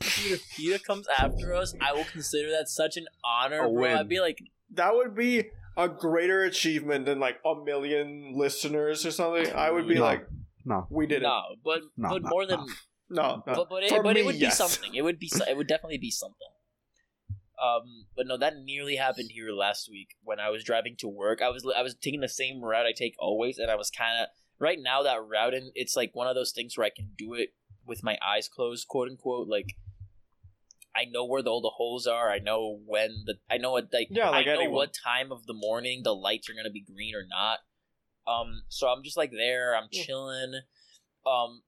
If PETA comes after us, I will consider that such an honor,
A
bro.
win.
I'd be like,
that would be a greater achievement than like a million listeners or something. I would be
No.
like,
No.
"We did it."
no, but
No,
but
no,
more than
no.
No, no.
but but it, but
me,
it would be something. It would be so- it would definitely be something. Um, but no, that nearly happened here last week when I was driving to work. I was I was taking the same route I take always, and I was kind of right now that route, and it's like one of those things where I can do it with my eyes closed, quote unquote. Like I know where the, all the holes are. I know when the I know what like
Yeah, like
I know
anyone.
what time of the morning the lights are gonna be green or not. Um, so I'm just like there. I'm
Yeah.
chilling. Um,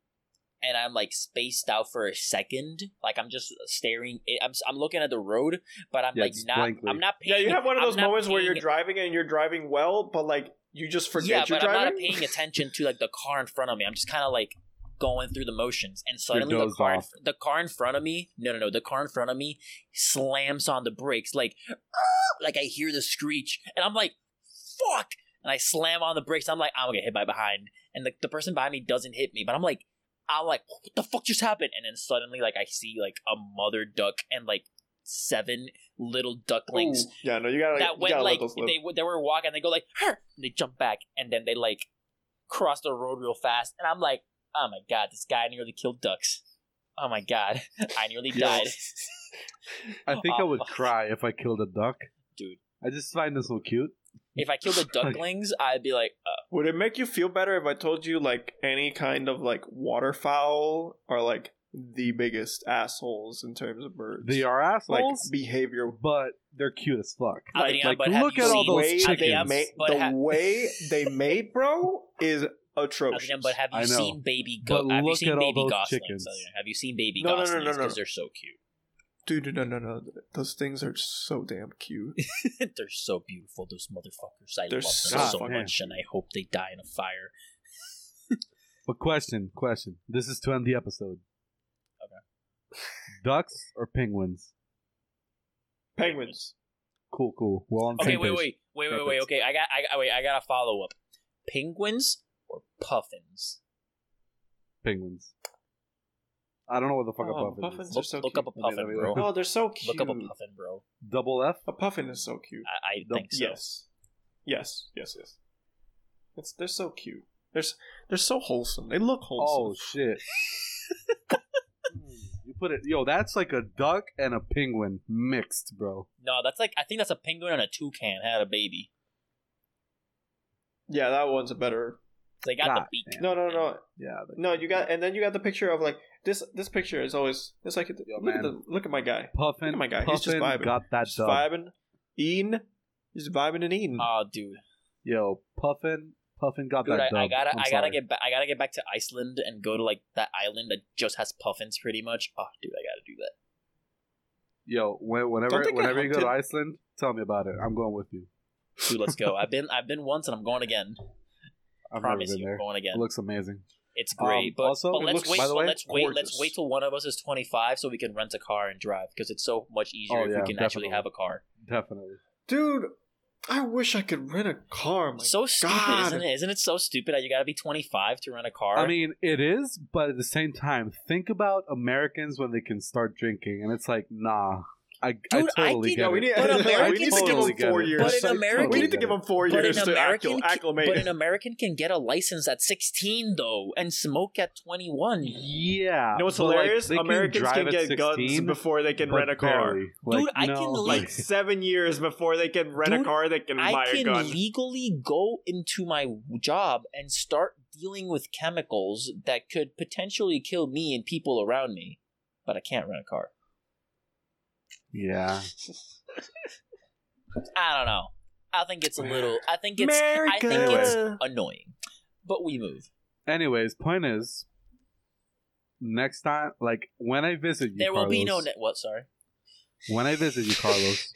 and I'm like spaced out for a second. Like I'm just staring. I'm I'm looking at the road, but I'm
Yeah,
like not.
blankly.
I'm not Paying, Yeah,
you have one of
I'm
those
not
moments where you're driving and you're driving well, but like you just forget
yeah,
you're
but I'm
driving.
not paying attention to like the car in front of me. I'm just kind of like going through the motions, and suddenly the car, in,
off.
the car in front of me, no, no, no, the car in front of me slams on the brakes, like, ah! like I hear the screech, and I'm like, fuck, and I slam on the brakes. I'm like, I'm gonna get hit by behind, and the the person behind me doesn't hit me, but I'm like, I'm like, what the fuck just happened? And then suddenly, like, I see like a mother duck and like seven little ducklings
Ooh. Yeah, no, you gotta.
that
you
went
gotta
like
let those live.
they they were walking, they go like, and they jump back, and then they like cross the road real fast, and I'm like, oh my god, this guy nearly killed ducks. Oh my god, <laughs> I nearly died, <laughs>
I think I would
fuck. <laughs>
cry if I killed a duck.
dude.
I just find this so cute.
If I killed the ducklings, I'd be like, uh,
Would it make you feel better if I told you like any kind of like waterfowl are like the biggest assholes in terms of birds?
They are assholes.
like
assholes,
behavior.
but they're cute as fuck.
Adrian,
like,
but have
look at all
seen-
those
way
chickens.
they
Adrian,
the
ha-
way they mate, bro, is atrocious.
Adrian, but have you seen baby
But
go- Have you
look
seen
at all
baby
those
goslings?
chickens.
Oh, Adrian? Have you seen baby
No, no, no,
goslings?
no,
Because
no.
they're so cute.
Dude, no, no, no. Those things are so damn cute. <laughs>
they're so beautiful. Those motherfuckers. I
They're
love them
so
so
fucking
much, and I hope they die in a fire. <laughs>
But question, question. This is to end the episode.
Okay. <laughs>
Ducks or penguins?
Penguins.
Cool, cool. Well, on the
Okay,
same
wait, wait, wait, wait, wait. Okay, I got, I, I wait, I got a follow up. Penguins or puffins?
Penguins. I don't know what the fuck
Oh,
a puffin
puffins
is.
are
Look,
so
look
cute.
up a puffin, bro.
look.
Oh, they're so cute.
Look up a puffin, bro.
Double F?
A puffin is so cute.
I, I
Nope.
think so.
Yes. Yes, yes, yes. It's they're so cute. They're they're so wholesome. They look wholesome.
Oh shit. <laughs> you put it yo, that's like a duck and a penguin mixed, bro.
No, that's like I think that's a penguin and a toucan had a baby.
yeah, that one's a better.
They got
God
the beak.
damn.
No, no, no,
Yeah. the-
no. You got and then you got the picture of like this. This picture is always. It's like
Yo,
look at the look at my guy.
Puffin,
Look at my guy.
Puffin
He's just vibing.
got that
Just
dub.
vibing, eating. He's vibing and eating.
Oh, dude,
Yo, Puffin, Puffin got
dude,
that
I,
dub.
I gotta,
I'm
I gotta
sorry.
get back. I gotta get back to Iceland and go to like that island that just has puffins, pretty much. Oh, dude, I gotta do that.
Yo, when, whenever whenever you go to? Iceland, tell me about it. I'm going with you.
Dude, let's go. I've been, I've been once, and I'm going again.
I've
Promise
never been
you,
there.
Going again.
It looks amazing.
It's great,
Um,
but,
also,
but let's
looks-
wait.
by the way,
let's wait. Let's wait till one of us is 25 so we can rent a car and drive because it's so much easier
Oh,
if
yeah,
we can actually have a car.
Definitely.
Dude, I wish I could rent a car. My
so stupid,
God.
isn't it? Isn't it so stupid that you gotta be 25 to rent a car?
I mean, it is, but at the same time, think about Americans when they can start drinking, and it's like, nah. I,
Dude,
I
I
totally
think-
get
we
it.
need,
But
we need to give
totally
him four years.
But an American-
we need to give him four
but
years
an
to
American,
accu-
can-
acclimate.
but an American can get a license at 16 though and smoke at 21.
Yeah.
you know what's
but, like,
hilarious? Americans
drive
can
at
get guns before they can rent a car.
Like,
Dude, I
no,
can
Like
Like-
seven years before they can rent a car, they can buy
I
a
can
gun.
legally go into my job and start dealing with chemicals that could potentially kill me and people around me, but I can't rent a car.
Yeah. <laughs>
I don't know. I think it's a little. I think it's.
America.
I think it's annoying. But we move.
Anyways, point is, next time, like when I visit you,
There will be no.
Carlos,
Ne- what? Sorry.
when I visit you, Carlos,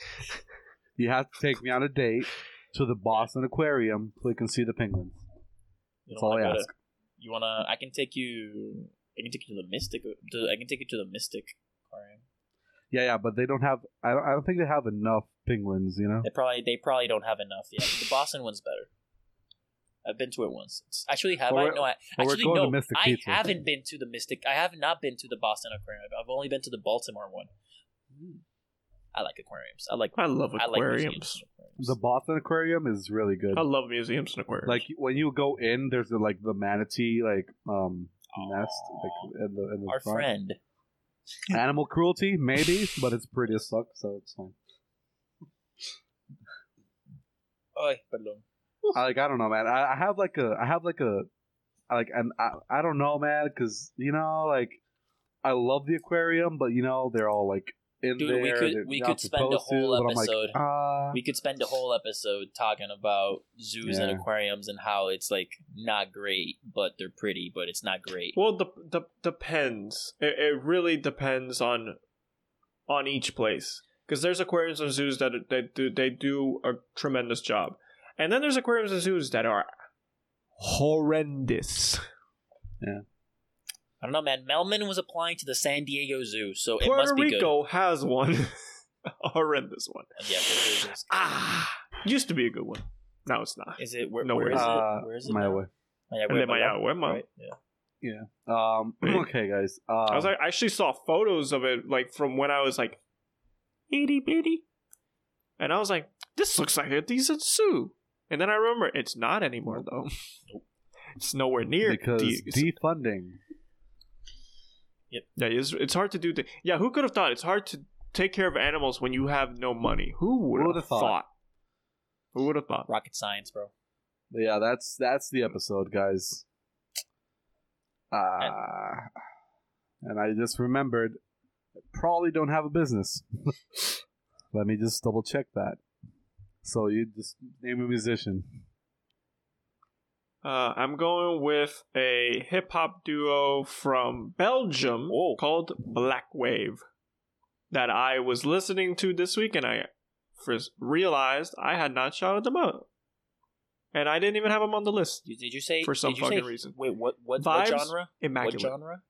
<laughs> you have to take me on a date to the Boston Aquarium so we can see the penguins.
You
That's all I
wanna
ask.
You wanna? I can take you. I can take you to the Mystic. To, I can take you to the Mystic Aquarium.
Yeah, yeah, but they don't have. I don't. I don't think they have enough penguins. You know.
They probably. They probably don't have enough yet. The Boston one's better. I've been to it once. It's, actually, have
But
I? No, I
but
actually no. I
Pizza.
haven't been to the Mystic. I have not been to the Boston Aquarium. I've only been to the Baltimore one. I like aquariums. I like.
I love
I like
aquariums.
museums and aquariums.
The Boston Aquarium is really good.
I love museums and aquariums.
Like when you go in, there's the, like the manatee like um nest like in the in the
Our
front.
friend. <laughs>
Animal cruelty, maybe, but it's pretty as fuck, so it's fine.
Oy, perdón.
I, like I don't know, man. I, I have like a I have like a, like and I I don't know, man, because you know like I love the aquarium, but you know they're all like in
Dude,
there.
we could- we could spend a
supposed to,
whole
like,
episode.
ah.
We could spend a whole episode talking about zoos and aquariums and how it's like not great, but they're pretty, but it's not great.
well, the, the depends. It, it really depends on on each place because there's aquariums and zoos that they do they do a tremendous job, and then there's aquariums and zoos that are horrendous.
I don't know, man. Melman was applying to the San Diego Zoo, so it must be
Rico has one, a <laughs> horrendous one.
Yeah, Puerto Rico's-
Ah, used to be a good one. Now it's not.
Is it where?
No,
where
where
is
is
it?
Uh,
Where is it?
my
now?
way.
Maya,
And then
Maya,
Maya, Maya.
right? Yeah.
Um. <clears throat> Okay, guys. Uh,
I was like, I actually saw photos of it like from when I was like itty bitty, and I was like, this looks like a decent zoo. And then I remember it's not anymore though. <laughs> It's nowhere near
because
de-
defunding.
Yeah, it's, it's hard to do. The- yeah, who could have thought it's hard to take care of animals when you have no money? Who would
would've thought?
thought? Who would have thought?
Rocket science, bro.
Yeah, that's that's the episode, guys. Uh, and I just remembered, I probably don't have a business. <laughs> Let me just double check that. So you just name a musician.
Uh, I'm going with a hip hop duo from Belgium
Oh.
called Blackwave that I was listening to this week, and I first realized I had not shouted them out, and I didn't even have them on the list.
Did you say
For some
you say-
fucking reason.
Wait, what? What, what genre?
Immaculate
What genre?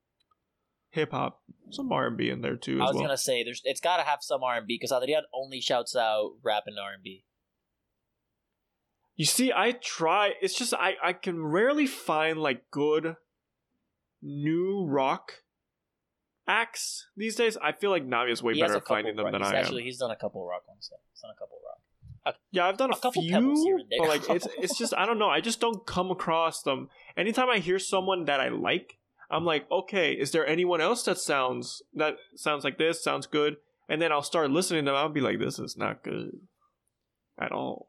hip hop, some R and B in there too
I
as
was
well.
gonna say there's. It's got to have some R and B because Adrian only shouts out rap and R and B.
You see, I try. It's just I I can rarely find like good new rock acts these days. I feel like Navi is way
He
better at finding them
rock-
than
he's
I
Actually,
am.
he's done a couple rock ones. though. He's done a couple rock.
Yeah, I've done a,
a couple
few, but like it's it's just I don't know. I just don't come across them. Anytime I hear someone that I like, I'm like, okay, is there anyone else that sounds that sounds like this? Sounds good, and then I'll start listening to them. I'll be like, this is not good at all.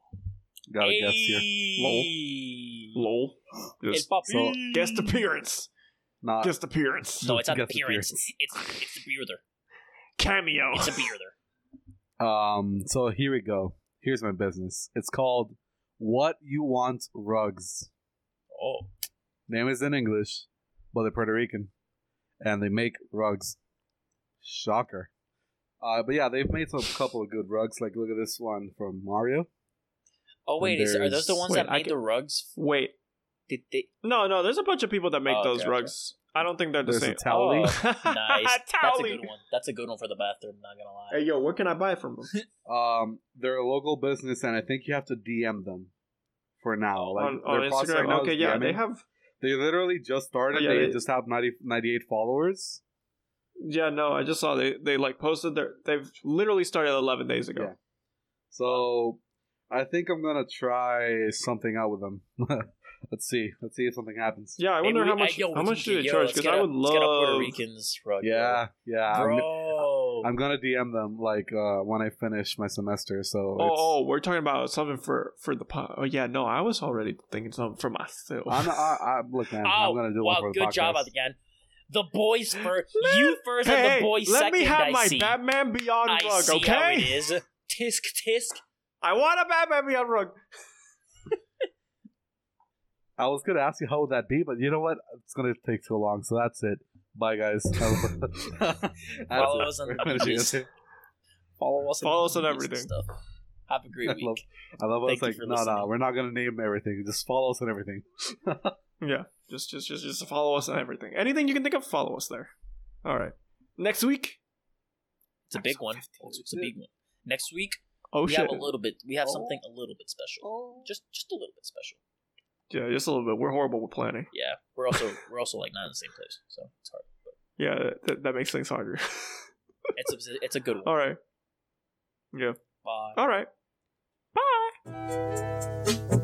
Got a guest here.
Hey.
Lol.
El
Just
papi.
so-
guest appearance.
Not
Guest appearance.
No, it's not
Guess
appearance.
appearance.
It's it's a bearder.
Cameo.
It's a bearder. <laughs>
Um. So here we go. Here's my business. It's called What You Want Rugs.
Oh,
Name is in English, but they're Puerto Rican, and they make rugs. Shocker. Uh, but yeah, they've made some couple of good rugs. Like look at this one from Mario.
Oh wait, is, are those the ones
Wait,
that
I
made
can-
the rugs?
Wait.
Did they?
No, no, there's a bunch of people that make
Oh,
those
okay,
rugs. I don't think they're the
There's a
same.
Towley.
Oh, <laughs> nice. That's a
Towley.
good one. That's a good one for the bathroom. Not gonna lie.
Hey, yo, where can I buy it from them? <laughs>
Um, they're a local business, and I think you have to DM them for now. Like
on
their
on
process right
Instagram.
now
okay,
is
yeah,
DMing.
they have.
They literally just started.
Yeah,
they,
they-
just have 90, 98 followers.
Yeah, no, I just saw they they like posted their. They've literally started 11 days ago.
Yeah. So I think I'm gonna try something out with them. <laughs> Let's see. Let's see if something happens.
Yeah, I
Maybe
wonder
we-
how much
yo,
how much do they charge?
let's
Because
get
I
a-
would
let's get a Puerto. Ricans rug.
Yeah, yeah. I'm,
bro.
I'm gonna DM them like uh, when I finish my semester. So
Oh, oh, we're talking about something for for the pod. Oh yeah, no, I was already thinking something for myself.
I'm, I, I, look, man,
Oh,
I'm gonna do
wow,
one for the
good
podcast.
job again. The boys first. <laughs> You first
Hey,
and the boys
let
second.
me have
I
my
see.
Batman Beyond
I
rug,
see
okay?
how it is. Tisk tisk.
I want a Batman Beyond rug. <laughs>
I was gonna ask you how would that be, but you know what? It's gonna take too long, so that's it. Bye, guys. <laughs> <laughs>
Follow us on
We're
the
finishing
medias.
it.
Follow us.
Follow us on
the medias and
everything.
Have a great
I
week.
love, I love
Thank
us like,
for
no, no,
listening.
we're not gonna name everything. Just follow us on everything.
Yeah, just just just just follow us on everything. Anything you can think of, follow us there. All right. Next week.
It's a big one. It's a big one. Next week
Oh
we
shit.
have a little bit. We have
Oh.
something a little bit special. Oh. Just just a little bit special.
Yeah, just a little bit. We're horrible with planning.
Yeah, we're also we're also like not in the same place, so it's hard. But
Yeah, that, that makes things harder. <laughs>
it's a it's a good one.
All right. Yeah.
Bye.
All right. Bye.